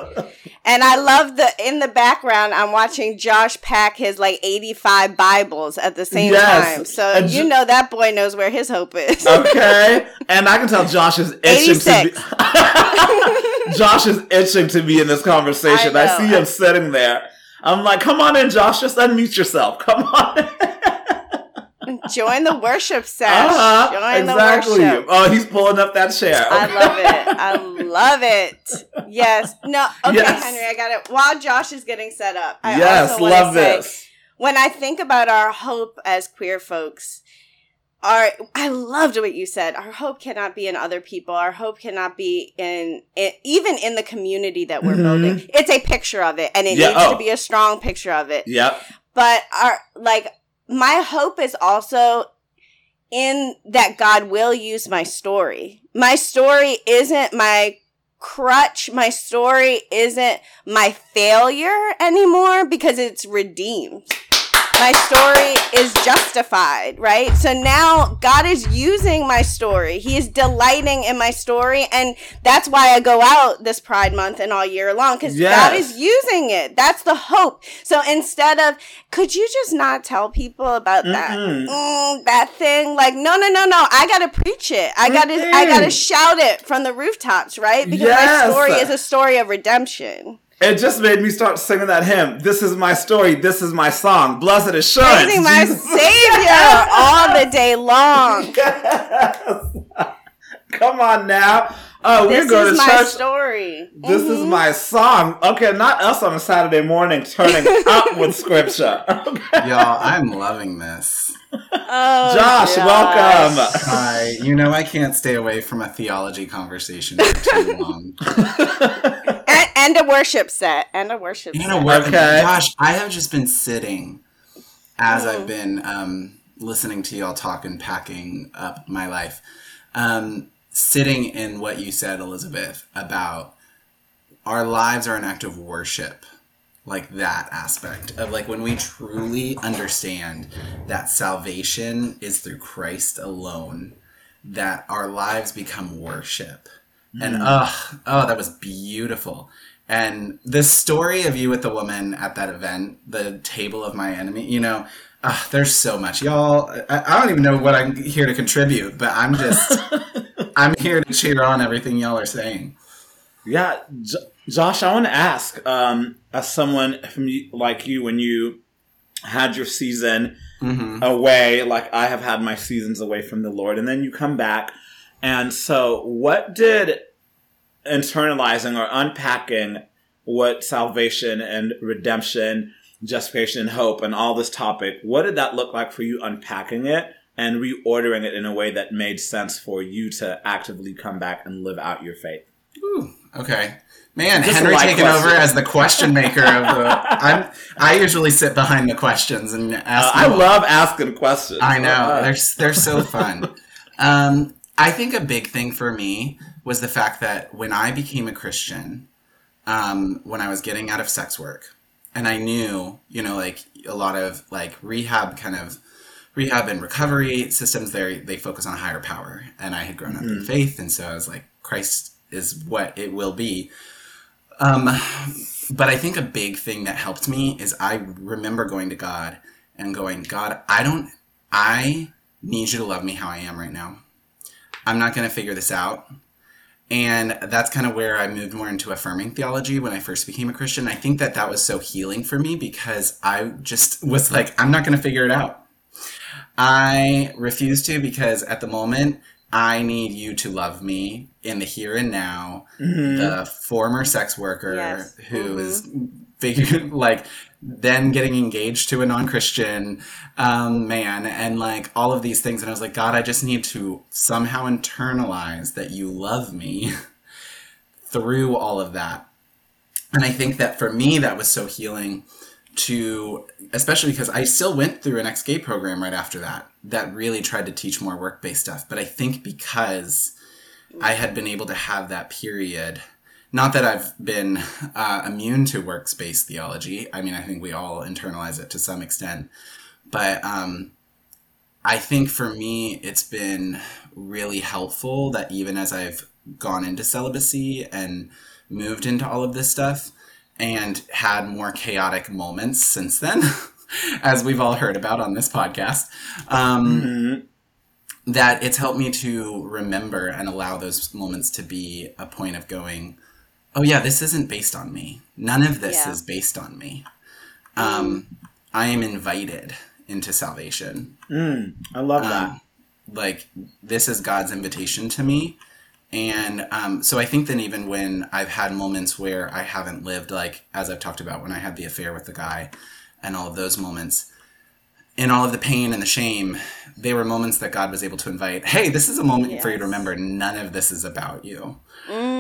And I love the in the background. I'm watching Josh pack his like 85 Bibles at the same Yes. time. So And you know that boy knows where his hope is. okay. *laughs* And I can tell Josh is itching to 86. be. *laughs* Josh is itching to be in this conversation. I I, see him sitting there. I'm like, come on in, Josh. Just unmute yourself. Come on. *laughs* Join the worship set. Uh-huh, Join exactly. the worship. Oh, he's pulling up that chair. I love it. I *laughs* love it. Yes. No. Okay, Yes. Henry, I got it. While Josh is getting set up, I yes, also love say, this. when I think about our hope as queer folks, our I loved what you said. Our hope cannot be in other people. Our hope cannot be in, in even in the community that we're Mhm. building. It's a picture of it, and it Yeah, needs oh. to be a strong picture of it. Yep. But our like my hope is also in that God will use my story. My story isn't my crutch. My story isn't my failure anymore because it's redeemed. My story is justified, right? So now God is using my story. He is delighting in my story. And that's why I go out this Pride Month and all year long because God is using it. That's the hope. So instead of, could you just not tell people about that? Mm-mm. Mm, that thing like no no no no i gotta preach it i gotta i gotta shout it from the rooftops right because Yes. my story is a story of redemption It just made me start singing that hymn. This is my story. This is my song. Blessed assurance. praising my Jesus- savior all the day long *laughs* Yes. Come on now. Oh, this we're going is to my church. story This is Mhm. my song. Okay, not us on a Saturday morning turning *laughs* up with scripture. Okay. Y'all, I'm loving this. oh, Josh, welcome. Hi. You know I can't stay away from a theology conversation for too long. *laughs* and, and a worship set and a worship You set know what? Okay. Gosh, I have just been sitting as Mm. I've been um, listening to y'all talk and packing up my life. Um, sitting in what you said, Elizabeth, about our lives are an act of worship. Like that aspect of like when we truly understand that salvation is through Christ alone, that our lives become worship. And oh, oh, that was beautiful. And this story of you with the woman at that event, the table of my enemy, you know, ah, there's so much. Y'all, I, I don't even know what I'm here to contribute, but I'm just, *laughs* I'm here to cheer on everything y'all are saying. Yeah, J- Josh, I want to ask, um, as someone from you, like you, when you had your season hmm away, like I have had my seasons away from the Lord, and then you come back, and so what did internalizing or unpacking what salvation and redemption, justification and hope, and all this topic, what did that look like for you unpacking it? And reordering it in a way that made sense for you to actively come back and live out your faith. Ooh, okay. Man, Just Henry taking question. over as the question maker of the. *laughs* I'm. I usually sit behind the questions and Uh, ask. I them- love asking questions. I know Uh, they're they're so *laughs* fun. um, I think a big thing for me was the fact that when I became a Christian, um, when I was getting out of sex work, and I knew, you know, like a lot of like rehab kind of rehab and recovery systems, they they focus on higher power, and I had grown up in Mm. faith, and so I was like, Christ is what it will be. Um, but I think a big thing that helped me is I remember going to God and going, God, I don't, I need you to love me how I am right now. I'm not going to figure this out. And that's kind of where I moved more into affirming theology when I first became a Christian. I think that that was so healing for me because I just was like, I'm not going to figure it out. I refuse to because at the moment, I need you to love me in the here and now. Mm-hmm. The former sex worker Yes. who is *laughs* like then getting engaged to a non-christian um, man and like all of these things. And i was like god i just need to somehow internalize that you love me *laughs* through all of that. And i think that for me that was so healing to especially because i still went through an ex-gay program right after that that really tried to teach more work-based stuff. But i think because i had been able to have that period not that I've been uh, immune to works-based theology. I mean, I think we all internalize it to some extent, but um, I think for me, it's been really helpful that even as I've gone into celibacy and moved into all of this stuff, and had more chaotic moments since then, *laughs* as we've all heard about on this podcast. Um, that it's helped me to remember and allow those moments to be a point of going, oh yeah, this isn't based on me. None of this Yeah. is based on me. Um, I am invited into salvation. I love that. Um, like this is God's invitation to me. And um, so I think that even when I've had moments where I haven't lived, like as I've talked about when I had the affair with the guy and all of those moments, and all of the pain and the shame, they were moments that God was able to invite, hey, this is a moment for you to remember none of this is about you. Mm.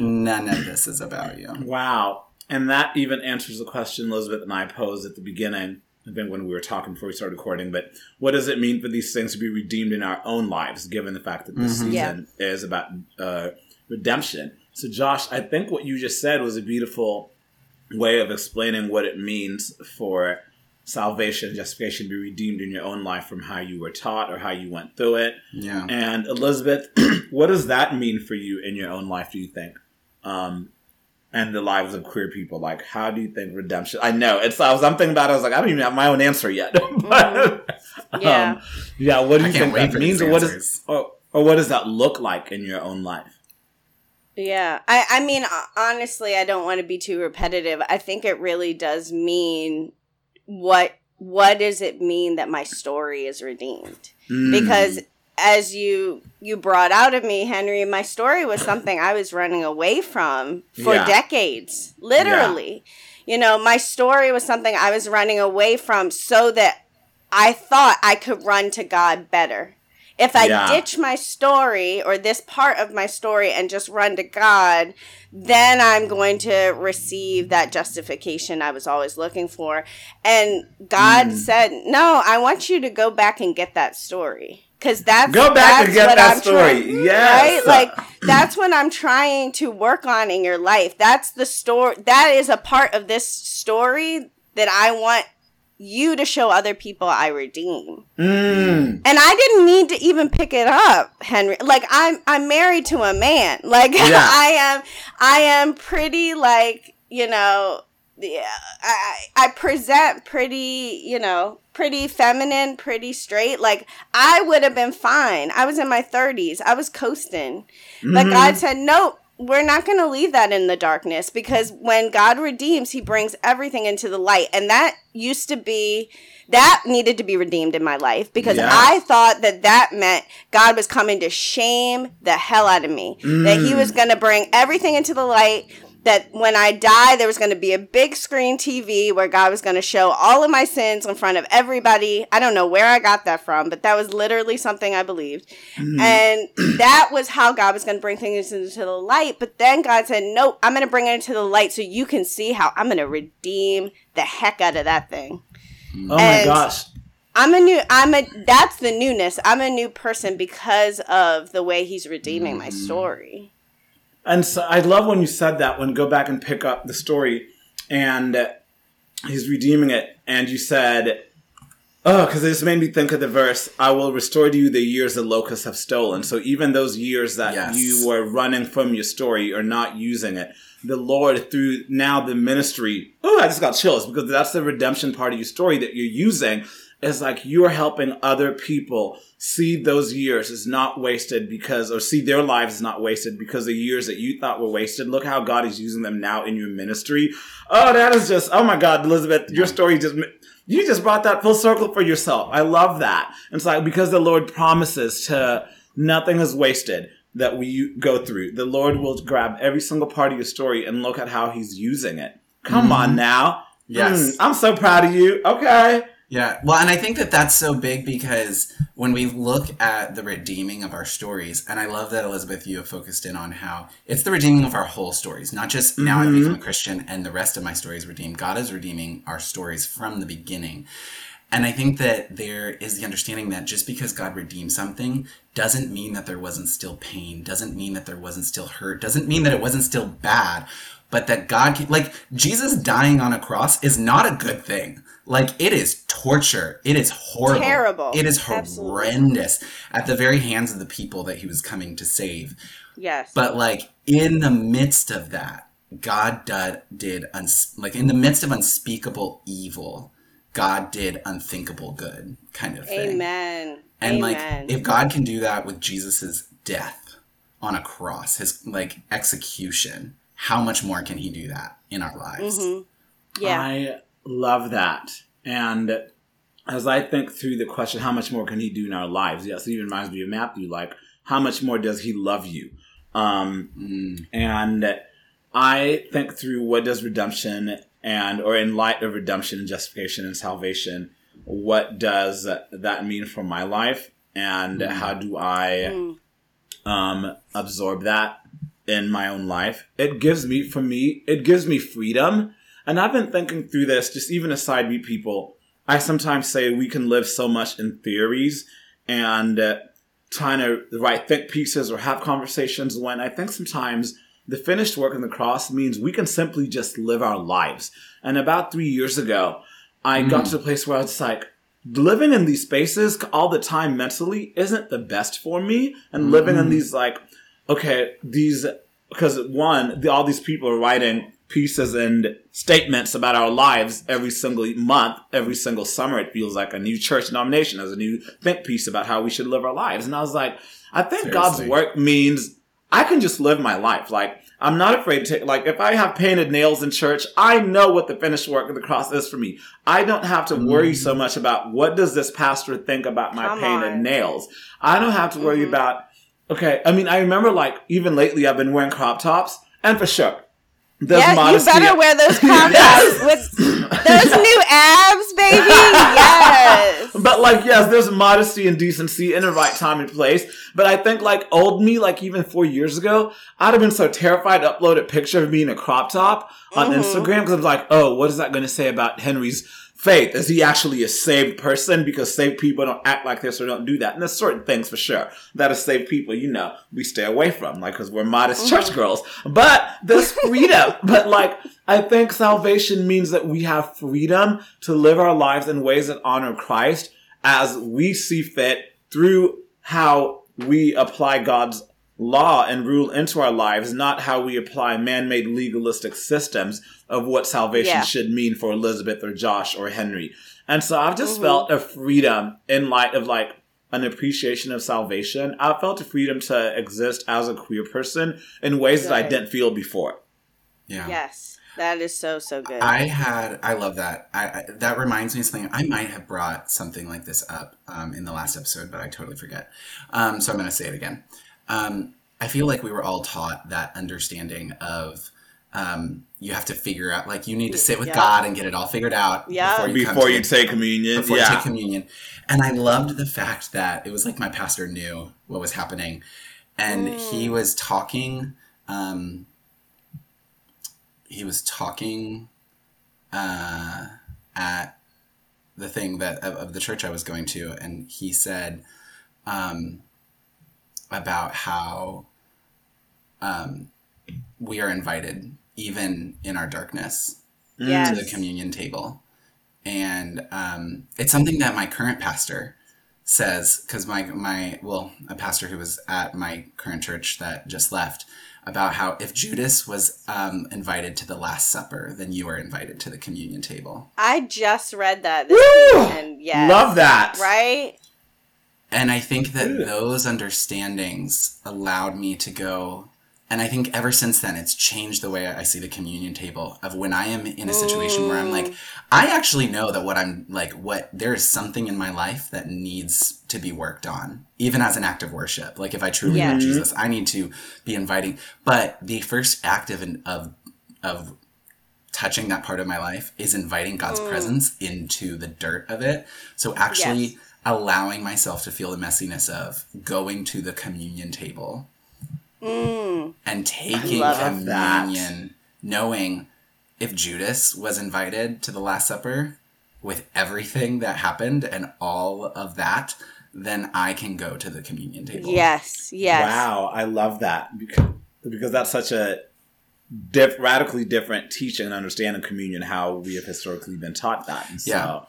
None of this is about you. Wow. And that even answers the question Elizabeth and I posed at the beginning, I think when we were talking before we started recording. But what does it mean for these things to be redeemed in our own lives, given the fact that this season Yeah. is about uh, redemption? So, Josh, I think what you just said was a beautiful way of explaining what it means for salvation, justification to be redeemed in your own life from how you were taught or how you went through it. Yeah. And Elizabeth, *clears throat* what does that mean for you in your own life? Do you think, um, and the lives of queer people? Like, how do you think redemption? I know it's. I was. I'm thinking about. it. I was like, I don't even have my own answer yet. *laughs* but, Yeah. um, yeah. What do you think wait that means, or what answers. is, or, or what does that look like in your own life? Yeah. I, I mean, honestly, I don't want to be too repetitive. I think it really does mean what what does it mean that my story is redeemed? Mm. Because as you you brought out of me, Henry, my story was something I was running away from for Yeah. decades. Literally. You know, my story was something I was running away from so that I thought I could run to God better. If I Yeah. ditch my story or this part of my story and just run to God, then I'm going to receive that justification I was always looking for. And God Mm. said, "No, I want you to go back and get that story." Cuz that's Go back that's and get that I'm story. trying- Yes. Right? Like that's what I'm trying to work on in your life. That's the story that is a part of this story that I want you to show other people I redeem. Mm. And I didn't need to even pick it up, Henry. Like I'm I'm married to a man. Like *laughs* Yeah. I am I am pretty like, you know, yeah, I I present pretty, you know, pretty feminine, pretty straight. Like I would have been fine. I was in my 30s. I was coasting. But Mhm. God said, "Nope, we're not going to leave that in the darkness because when God redeems, he brings everything into the light." And that used to be that needed to be redeemed in my life because Yeah. I thought that that meant God was coming to shame the hell out of me. That he Mm. was going to bring everything into the light that when I die, there was going to be a big screen TV where God was going to show all of my sins in front of everybody. I don't know where I got that from, but that was literally something I believed. Mm-hmm. And that was how God was going to bring things into the light. But then God said, Nope, I'm going to bring it into the light so you can see how I'm going to redeem the heck out of that thing. Oh my And- gosh. I'm a new, I'm a, that's the newness. I'm a new person because of the way he's redeeming my mm-hmm. story. And so I love when you said that when go back and pick up the story and he's redeeming it and you said Oh, because this made me think of the verse, I will restore to you the years the locusts have stolen. So even those years that Yes. you were running from your story or not using it, the Lord through now the ministry, oh, I just got chills because that's the redemption part of your story that you're using is like you're helping other people see those years is not wasted because, or see their lives is not wasted because the years that you thought were wasted. Look how God is using them now in your ministry. Oh, that is just, oh my God, Elizabeth, your story just, you just brought that full circle for yourself. I love that. It's like because the Lord promises to nothing is wasted that we go through. The Lord will grab every single part of your story and look at how He's using it. Come on now. Yes. Mm, I'm so proud of you. Okay. Yeah, well, and I think that that's so big because when we look at the redeeming of our stories, and I love that Elizabeth, you have focused in on how it's the redeeming of our whole stories, not just now I've become a mm-hmm. Christian and the rest of my story is redeemed. God is redeeming our stories from the beginning. And I think that there is the understanding that just because God redeemed something doesn't mean that there wasn't still pain, doesn't mean that there wasn't still hurt, doesn't mean that it wasn't still bad, but that God, can, like Jesus dying on a cross is not a good thing. Like it is torture. It is horrible. Terrible. It is Absolutely. horrendous at the very hands of the people that he was coming to save. Yes. But like in the midst of that, God did, did uns- like in the midst of unspeakable evil, God did unthinkable good kind of thing. Amen. And Amen. like if God can do that with Jesus's death on a cross, his like execution, how much more can he do that in our lives? Mm-hmm. yeah. I love that. And as I think through the question, how much more can he do in our lives? Yes, it even reminds me of Matthew, like, how much more does he love you? Um, Mm. and I think through what does redemption and, or in light of redemption and justification and salvation, what does that mean for my life? And how do I Mm. um, absorb that in my own life. It gives me, for me, it gives me freedom. And I've been thinking through this, just even aside meet people. I sometimes say we can live so much in theories and uh, trying to write think pieces or have conversations when I think sometimes the finished work on the cross means we can simply just live our lives. And about three years ago, I got to the place where I was like, living in these spaces all the time mentally isn't the best for me. And living in these like, okay, these, because one, the, all these people are writing pieces and statements about our lives every single month, every single summer. It feels like a new church denomination has a new think piece about how we should live our lives. And I was like, I think God's work means I can just live my life. Like, I'm not afraid to, like, if I have painted nails in church, I know what the finished work of the cross is for me. I don't have to worry so much about what does this pastor think about my Come painted on. nails. I don't have to worry Mhm. about, okay, I mean, I remember, like, even lately I've been wearing crop tops, and for sure, there's yeah, you better wear those *laughs* Yes. tops with those new abs, baby. Yes. *laughs* But like, yes, there's modesty and decency in the right time and place. But I think like old me, like even four years ago, I'd have been so terrified to upload a picture of me in a crop top on Mhm. Instagram because I'm like, oh, what is that going to say about Henry's faith? Is he actually a saved person? Because saved people don't act like this or don't do that. And there's certain things for sure that is saved people, you know, we stay away from, like, because we're modest mm-hmm. church girls. But there's freedom. *laughs* but like, I think salvation means that we have freedom to live our lives in ways that honor Christ as we see fit through how we apply God's law and rule into our lives, not how we apply man-made legalistic systems of what salvation Yeah. should mean for Elizabeth or Josh or Henry. And so I've just Mhm. felt a freedom in light of like an appreciation of salvation. I felt a freedom to exist as a queer person in ways that I didn't feel before. Yeah. Yes. That is so so good. I had, I love that. I, I that reminds me of something. I might have brought something like this up um, in the last episode, but I totally forget. Um, so I'm going to say it again. Um, I feel like we were all taught that understanding of um, you have to figure out, like you need to sit with Yeah. God and get it all figured out Yeah. before you Before you take communion, before you yeah. take communion. And I loved the fact that it was like my pastor knew what was happening. And he Mm. was talking, um, he was talking uh, at the thing that of, of the church I was going to, and he said um, about how um, we are invited, even in our darkness, Yes. to the communion table and um, it's something that my current pastor says because my my well a pastor who was at my current church that just left about how if Judas was um, invited to the Last Supper, then you are invited to the communion table. I just read that this Woo! yeah, Love that. right? And I think that Good. those understandings allowed me to go. And I think ever since then, it's changed the way I see the communion table. Of when I am in a situation where I'm like, mm. I actually know that what I'm like, what there is something in my life that needs to be worked on, even as an act of worship. Like if I truly Yeah. love Jesus, I need to be inviting. But the first act of of of touching that part of my life is inviting God's mm. presence into the dirt of it. So actually Yes. Allowing myself to feel the messiness of going to the communion table mm. and taking love that. communion, knowing if Judas was invited to the Last Supper with everything that happened and all of that, then I can go to the communion table. Yes, yes. Wow, I love that because, because that's such a diff, radically different teaching and understanding communion, how we have historically been taught that. And so, Yeah.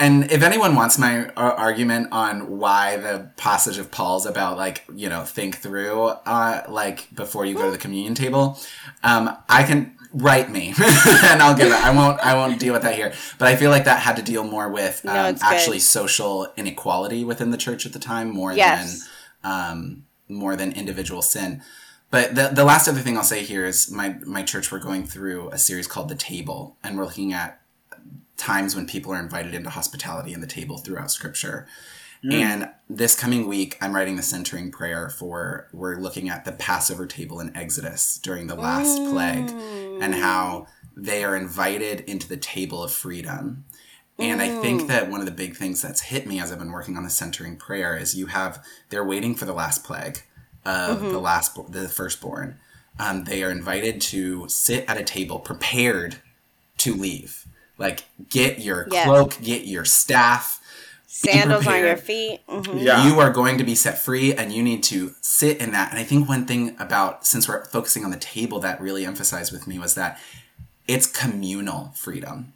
And if anyone wants my uh, argument on why the passage of Paul's about like you know think through uh, like before you go to the communion table, um, I can write me *laughs* and I'll give it. I won't. I won't deal with that here. But I feel like that had to deal more with No, um, good. actually social inequality within the church at the time more Yes. than um, more than individual sin. But the the last other thing I'll say here is my my church we're going through a series called The Table, and we're looking at times when people are invited into hospitality and the table throughout scripture. Mm. And this coming week, I'm writing the centering prayer for, we're looking at the Passover table in Exodus during the last plague and how they are invited into the table of freedom. And I think mm. that one of the big things that's hit me as I've been working on the centering prayer is you have, they're waiting for the last plague of mm-hmm. the last, the firstborn. Um, they are invited to sit at a table prepared to leave. Like, get your Yes. cloak, get your staff. Sandals on your feet. Mhm. yeah. You are going to be set free and you need to sit in that. And I think one thing about, since we're focusing on the table, that really emphasized with me was that it's communal freedom.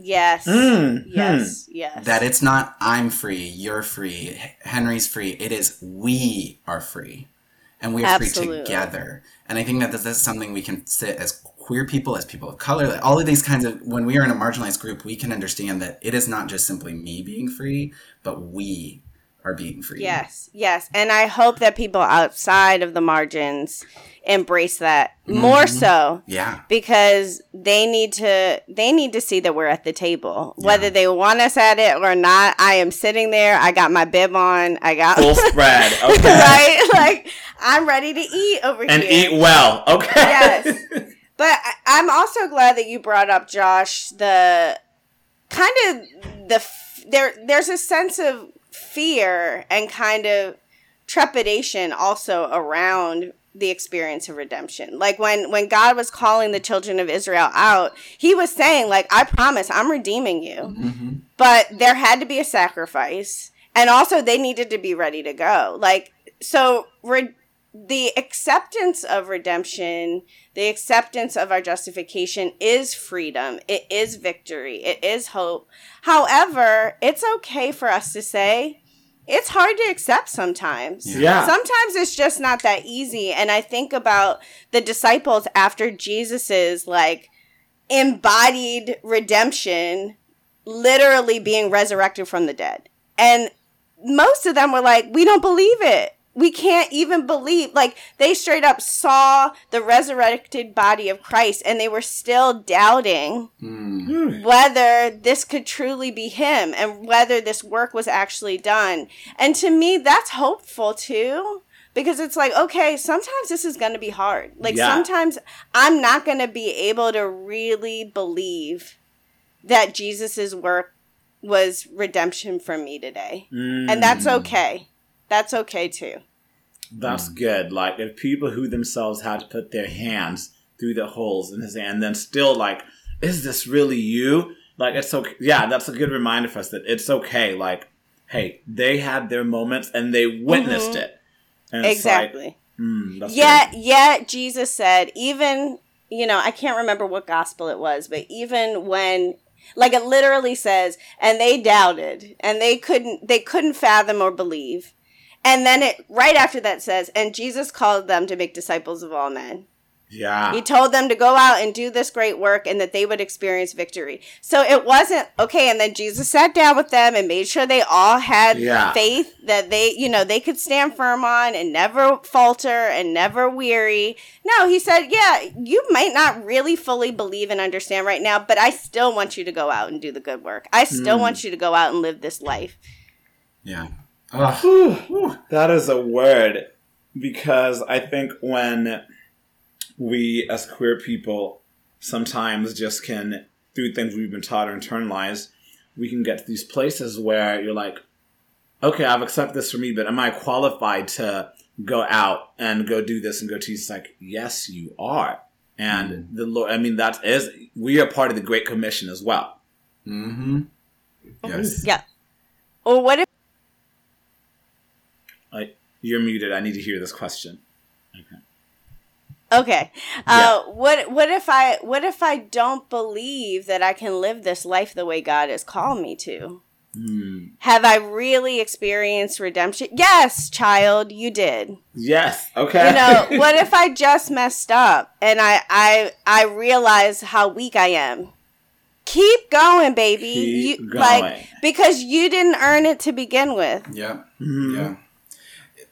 Yes, Mm, yes, yes. That it's not, I'm free, you're free, Henry's free. It is, we are free. And we are Absolutely. free together. And I think that this is something we can sit as queer people, as people of color, like all of these kinds of, when we are in a marginalized group, we can understand that it is not just simply me being free, but we are being free. Yes, yes. And I hope that people outside of the margins embrace that more mm-hmm. so Yeah. because they need to they need to see that we're at the table. Whether they want us at it or not, I am sitting there. I got my bib on. I got Full *laughs* spread. *laughs* Okay. right? Like I'm ready to eat over And here. And eat well. Okay. Yes. *laughs* But I- I'm also glad that you brought up Josh the kind of the f- there there's a sense of fear and kind of trepidation also around the experience of redemption. Like when when God was calling the children of Israel out, he was saying like I promise I'm redeeming you. Mm-hmm. But there had to be a sacrifice and also they needed to be ready to go. Like so re- the acceptance of redemption, the acceptance of our justification is freedom. It is victory. It is hope. However, it's okay for us to say it's hard to accept sometimes. Yeah. Sometimes it's just not that easy. And I think about the disciples after Jesus's like embodied redemption literally being resurrected from the dead. And most of them were like, we don't believe it. We can't even believe. Like, they straight up saw the resurrected body of Christ and they were still doubting Mm. whether this could truly be him and whether this work was actually done. And to me, that's hopeful too. Because it's like, okay, sometimes this is going to be hard. Like, Yeah. sometimes I'm not going to be able to really believe that Jesus's work was redemption for me today. And that's Mm. okay. That's okay too. That's good. Like if people who themselves had to put their hands through the holes in his hand, and then still like, is this really you? Like it's okay. Yeah, that's a good reminder for us that it's okay. Like, hey, they had their moments and they witnessed Mhm. it. And Exactly. Like, mm, yet good. yet jesus said even you know i can't remember what gospel it was but even when Like it literally says, and they doubted, and they couldn't they couldn't fathom or believe. And then it right after that says, and Jesus called them to make disciples of all men. Yeah. He told them to go out and do this great work and that they would experience victory. So it wasn't okay. And then Jesus sat down with them and made sure they all had Yeah. faith that they, you know, they could stand firm on and never falter and never weary. No, he said, yeah, you might not really fully believe and understand right now, but I still want you to go out and do the good work. I still hmm. want you to go out and live this life. Yeah. Oh, Whew, *sighs* that is a word because I think when we as queer people sometimes just can through things we've been taught or internalized we can get to these places where you're like okay i've accepted this for me but am i qualified to go out and go do this and go teach it's like yes you are and the lord i mean that is we are part of the great commission as well mm-hmm. Yes. Yeah. Or what if like you're muted i need to hear this question Okay. Okay. Uh, what what if I what if I don't believe that I can live this life the way God has called me to? Hmm. Have I really experienced redemption? Yes, child, you did. yes okay You know, *laughs* what if I just messed up and I I I realize how weak I am? Keep going, baby. Keep you going. like because you didn't earn it to begin with. Yeah. Mhm. Yeah.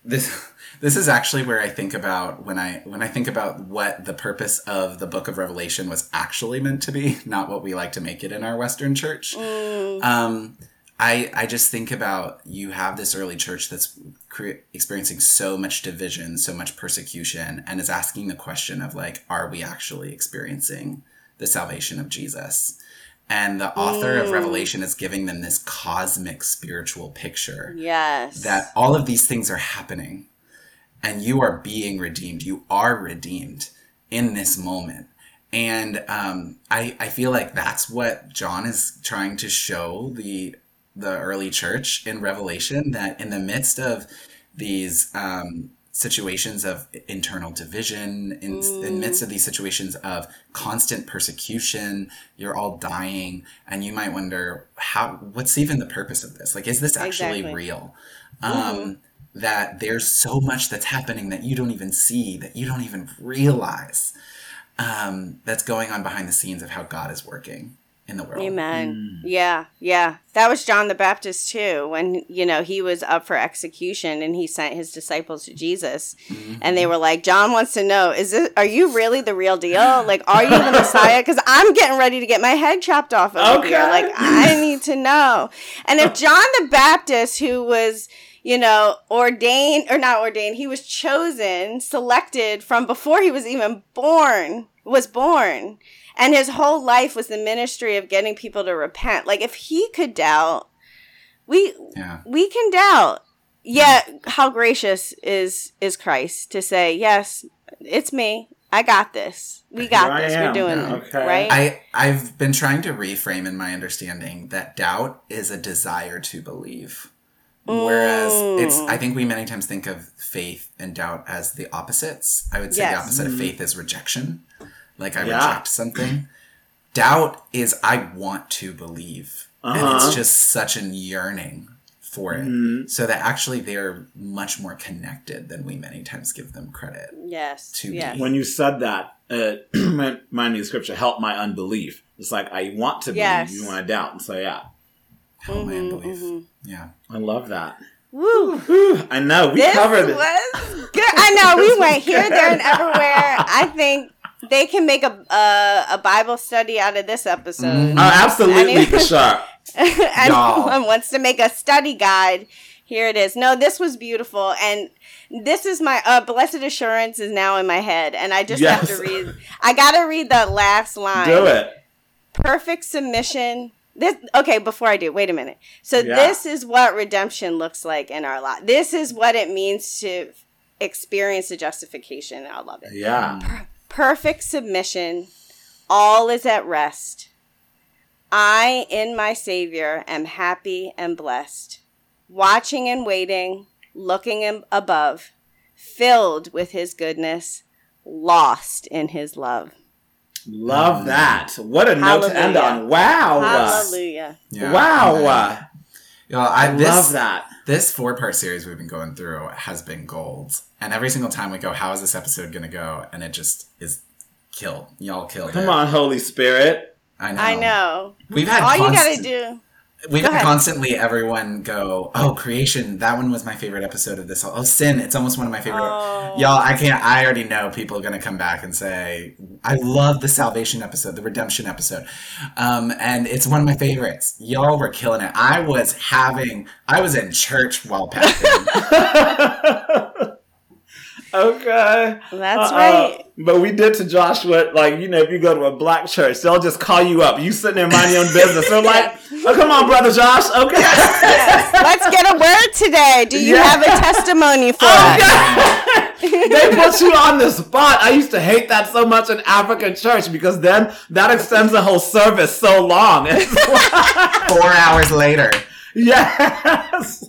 This *laughs* this is actually where I think about when I when I think about what the purpose of the book of Revelation was actually meant to be, *laughs* not what we like to make it in our Western church. Mm, Um, I I just think about you have this early church that's cre- experiencing so much division, so much persecution, and is asking the question of like, are we actually experiencing the salvation of Jesus? And the author of Mm. Revelation is giving them this cosmic spiritual picture yes. that all of these things are happening and you are being redeemed. You are redeemed in this moment. And um, I, I feel like that's what John is trying to show the the early church in Revelation that in the midst of these um, situations of internal division, in, in midst of these situations of constant persecution, you're all dying, and you might wonder how what's even the purpose of this? Like, is this actually Exactly. real? Um, that there's so much that's happening that you don't even see, that you don't even realize, um, that's going on behind the scenes of how God is working in the world. Amen. Mm. Yeah, yeah. That was John the Baptist too, when, you know, he was up for execution and he sent his disciples to Jesus. Mm-hmm. And they were like, John wants to know, is this, are you really the real deal? *laughs* Like, are you the Messiah? Because I'm getting ready to get my head chopped off over here. Okay. Like, I need to know. And if John the Baptist, who was, you know, ordained or not ordained, he was chosen, selected from before he was even born, was born. And his whole life was the ministry of getting people to repent. Like if he could doubt, we Yeah. we can doubt. Yet how gracious is is Christ to say, "Yes, it's me. I got this. We got Here this. We're doing Yeah. it." Okay. Right? I, I've been trying to reframe in my understanding that doubt is a desire to believe. Whereas it's, I mm. think we many times think of faith and doubt as the opposites. I would say the opposite of faith is rejection. Like I Yeah. reject something. Doubt is I want to believe. And Uh-huh. it's just such an yearning for it. Mhm. So that actually they're much more connected than we many times give them credit. yes. to be. yes. when you said that, uh, reminded me of the scripture, help my unbelief. It's like, I want to believe, Yes. you want to doubt. And so, yeah, Help my Mhm, unbelief. mhm. Yeah. I love that. Woo. Whew, I know, we this covered it. was good. I know we went here, there, and everywhere. I think they can make a a, a Bible study out of this episode. Oh, absolutely, I mean- for sure. Anyone Y'all. wants to make a study guide, here it is. No, this was beautiful, and this is my uh, blessed assurance is now in my head, and I just have to read. I gotta read that last line. Do it. Perfect submission. This okay. Before I do, wait a minute. So Yeah. this is what redemption looks like in our life. This is what it means to experience the justification. I love it Yeah. Perfect submission, all is at rest. I, in my Savior, am happy and blessed, watching and waiting, looking above, filled with His goodness, lost in His love. Love that. What a note to end on. Wow. Hallelujah. Yeah. Wow. Amen. You know, I, I this, love that. This four part series we've been going through has been gold. And every single time we go, how is this episode going to go? And it just is killed. Y'all killed it. Come on, Holy Spirit. I know. I know. We've had All you gotta do. We've Go had ahead. constantly everyone go, oh, creation. That one was my favorite episode of this. Oh, sin. It's almost one of my favorite. Oh. Y'all, I can't. I already know people are gonna come back and say, I love the salvation episode, the redemption episode, um, and it's one of my favorites. Y'all were killing it. I was having. I was in church while *laughs* packing. okay. That's Uh-uh. right. But we did to Joshua, like, you know, if you go to a black church, they'll just call you up. You sitting there minding your own business. They're *laughs* like, oh, come on, Brother Josh. Okay. Let's get a word today. Do you Yeah. have a testimony for oh, us? they put you on the spot. I used to hate that so much in African church because then that extends the whole service so long. It's *laughs* Four hours later, yes.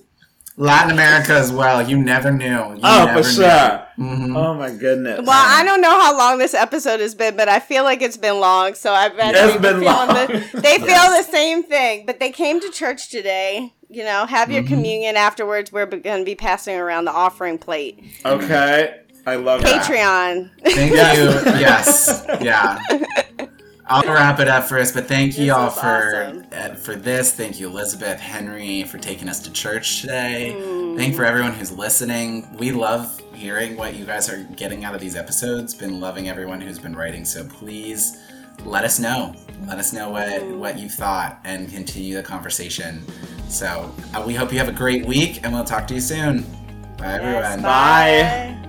Latin America as well. You never knew. You Oh, never for knew. sure. Mhm. Oh my goodness. Well, I don't know how long this episode has been, but I feel like it's been long. So I bet It's people been feeling long. The, they feel the *laughs* same thing. But they came to church today. You know, have Mm-hmm. your communion afterwards. We're going to be passing around the offering plate. Okay. I love that. Patreon. Thank you. *laughs* Yes. Yeah. *laughs* I'll wrap it up first, but thank you This all for awesome. uh, for this. Thank you, Elizabeth, Henry, for taking us to church today. Mm. Thank you for everyone who's listening. We love hearing what you guys are getting out of these episodes. Been loving everyone who's been writing, so please let us know. Let us know what Mm. what you thought and continue the conversation. So uh, we hope you have a great week, and we'll talk to you soon. Bye, everyone. Bye.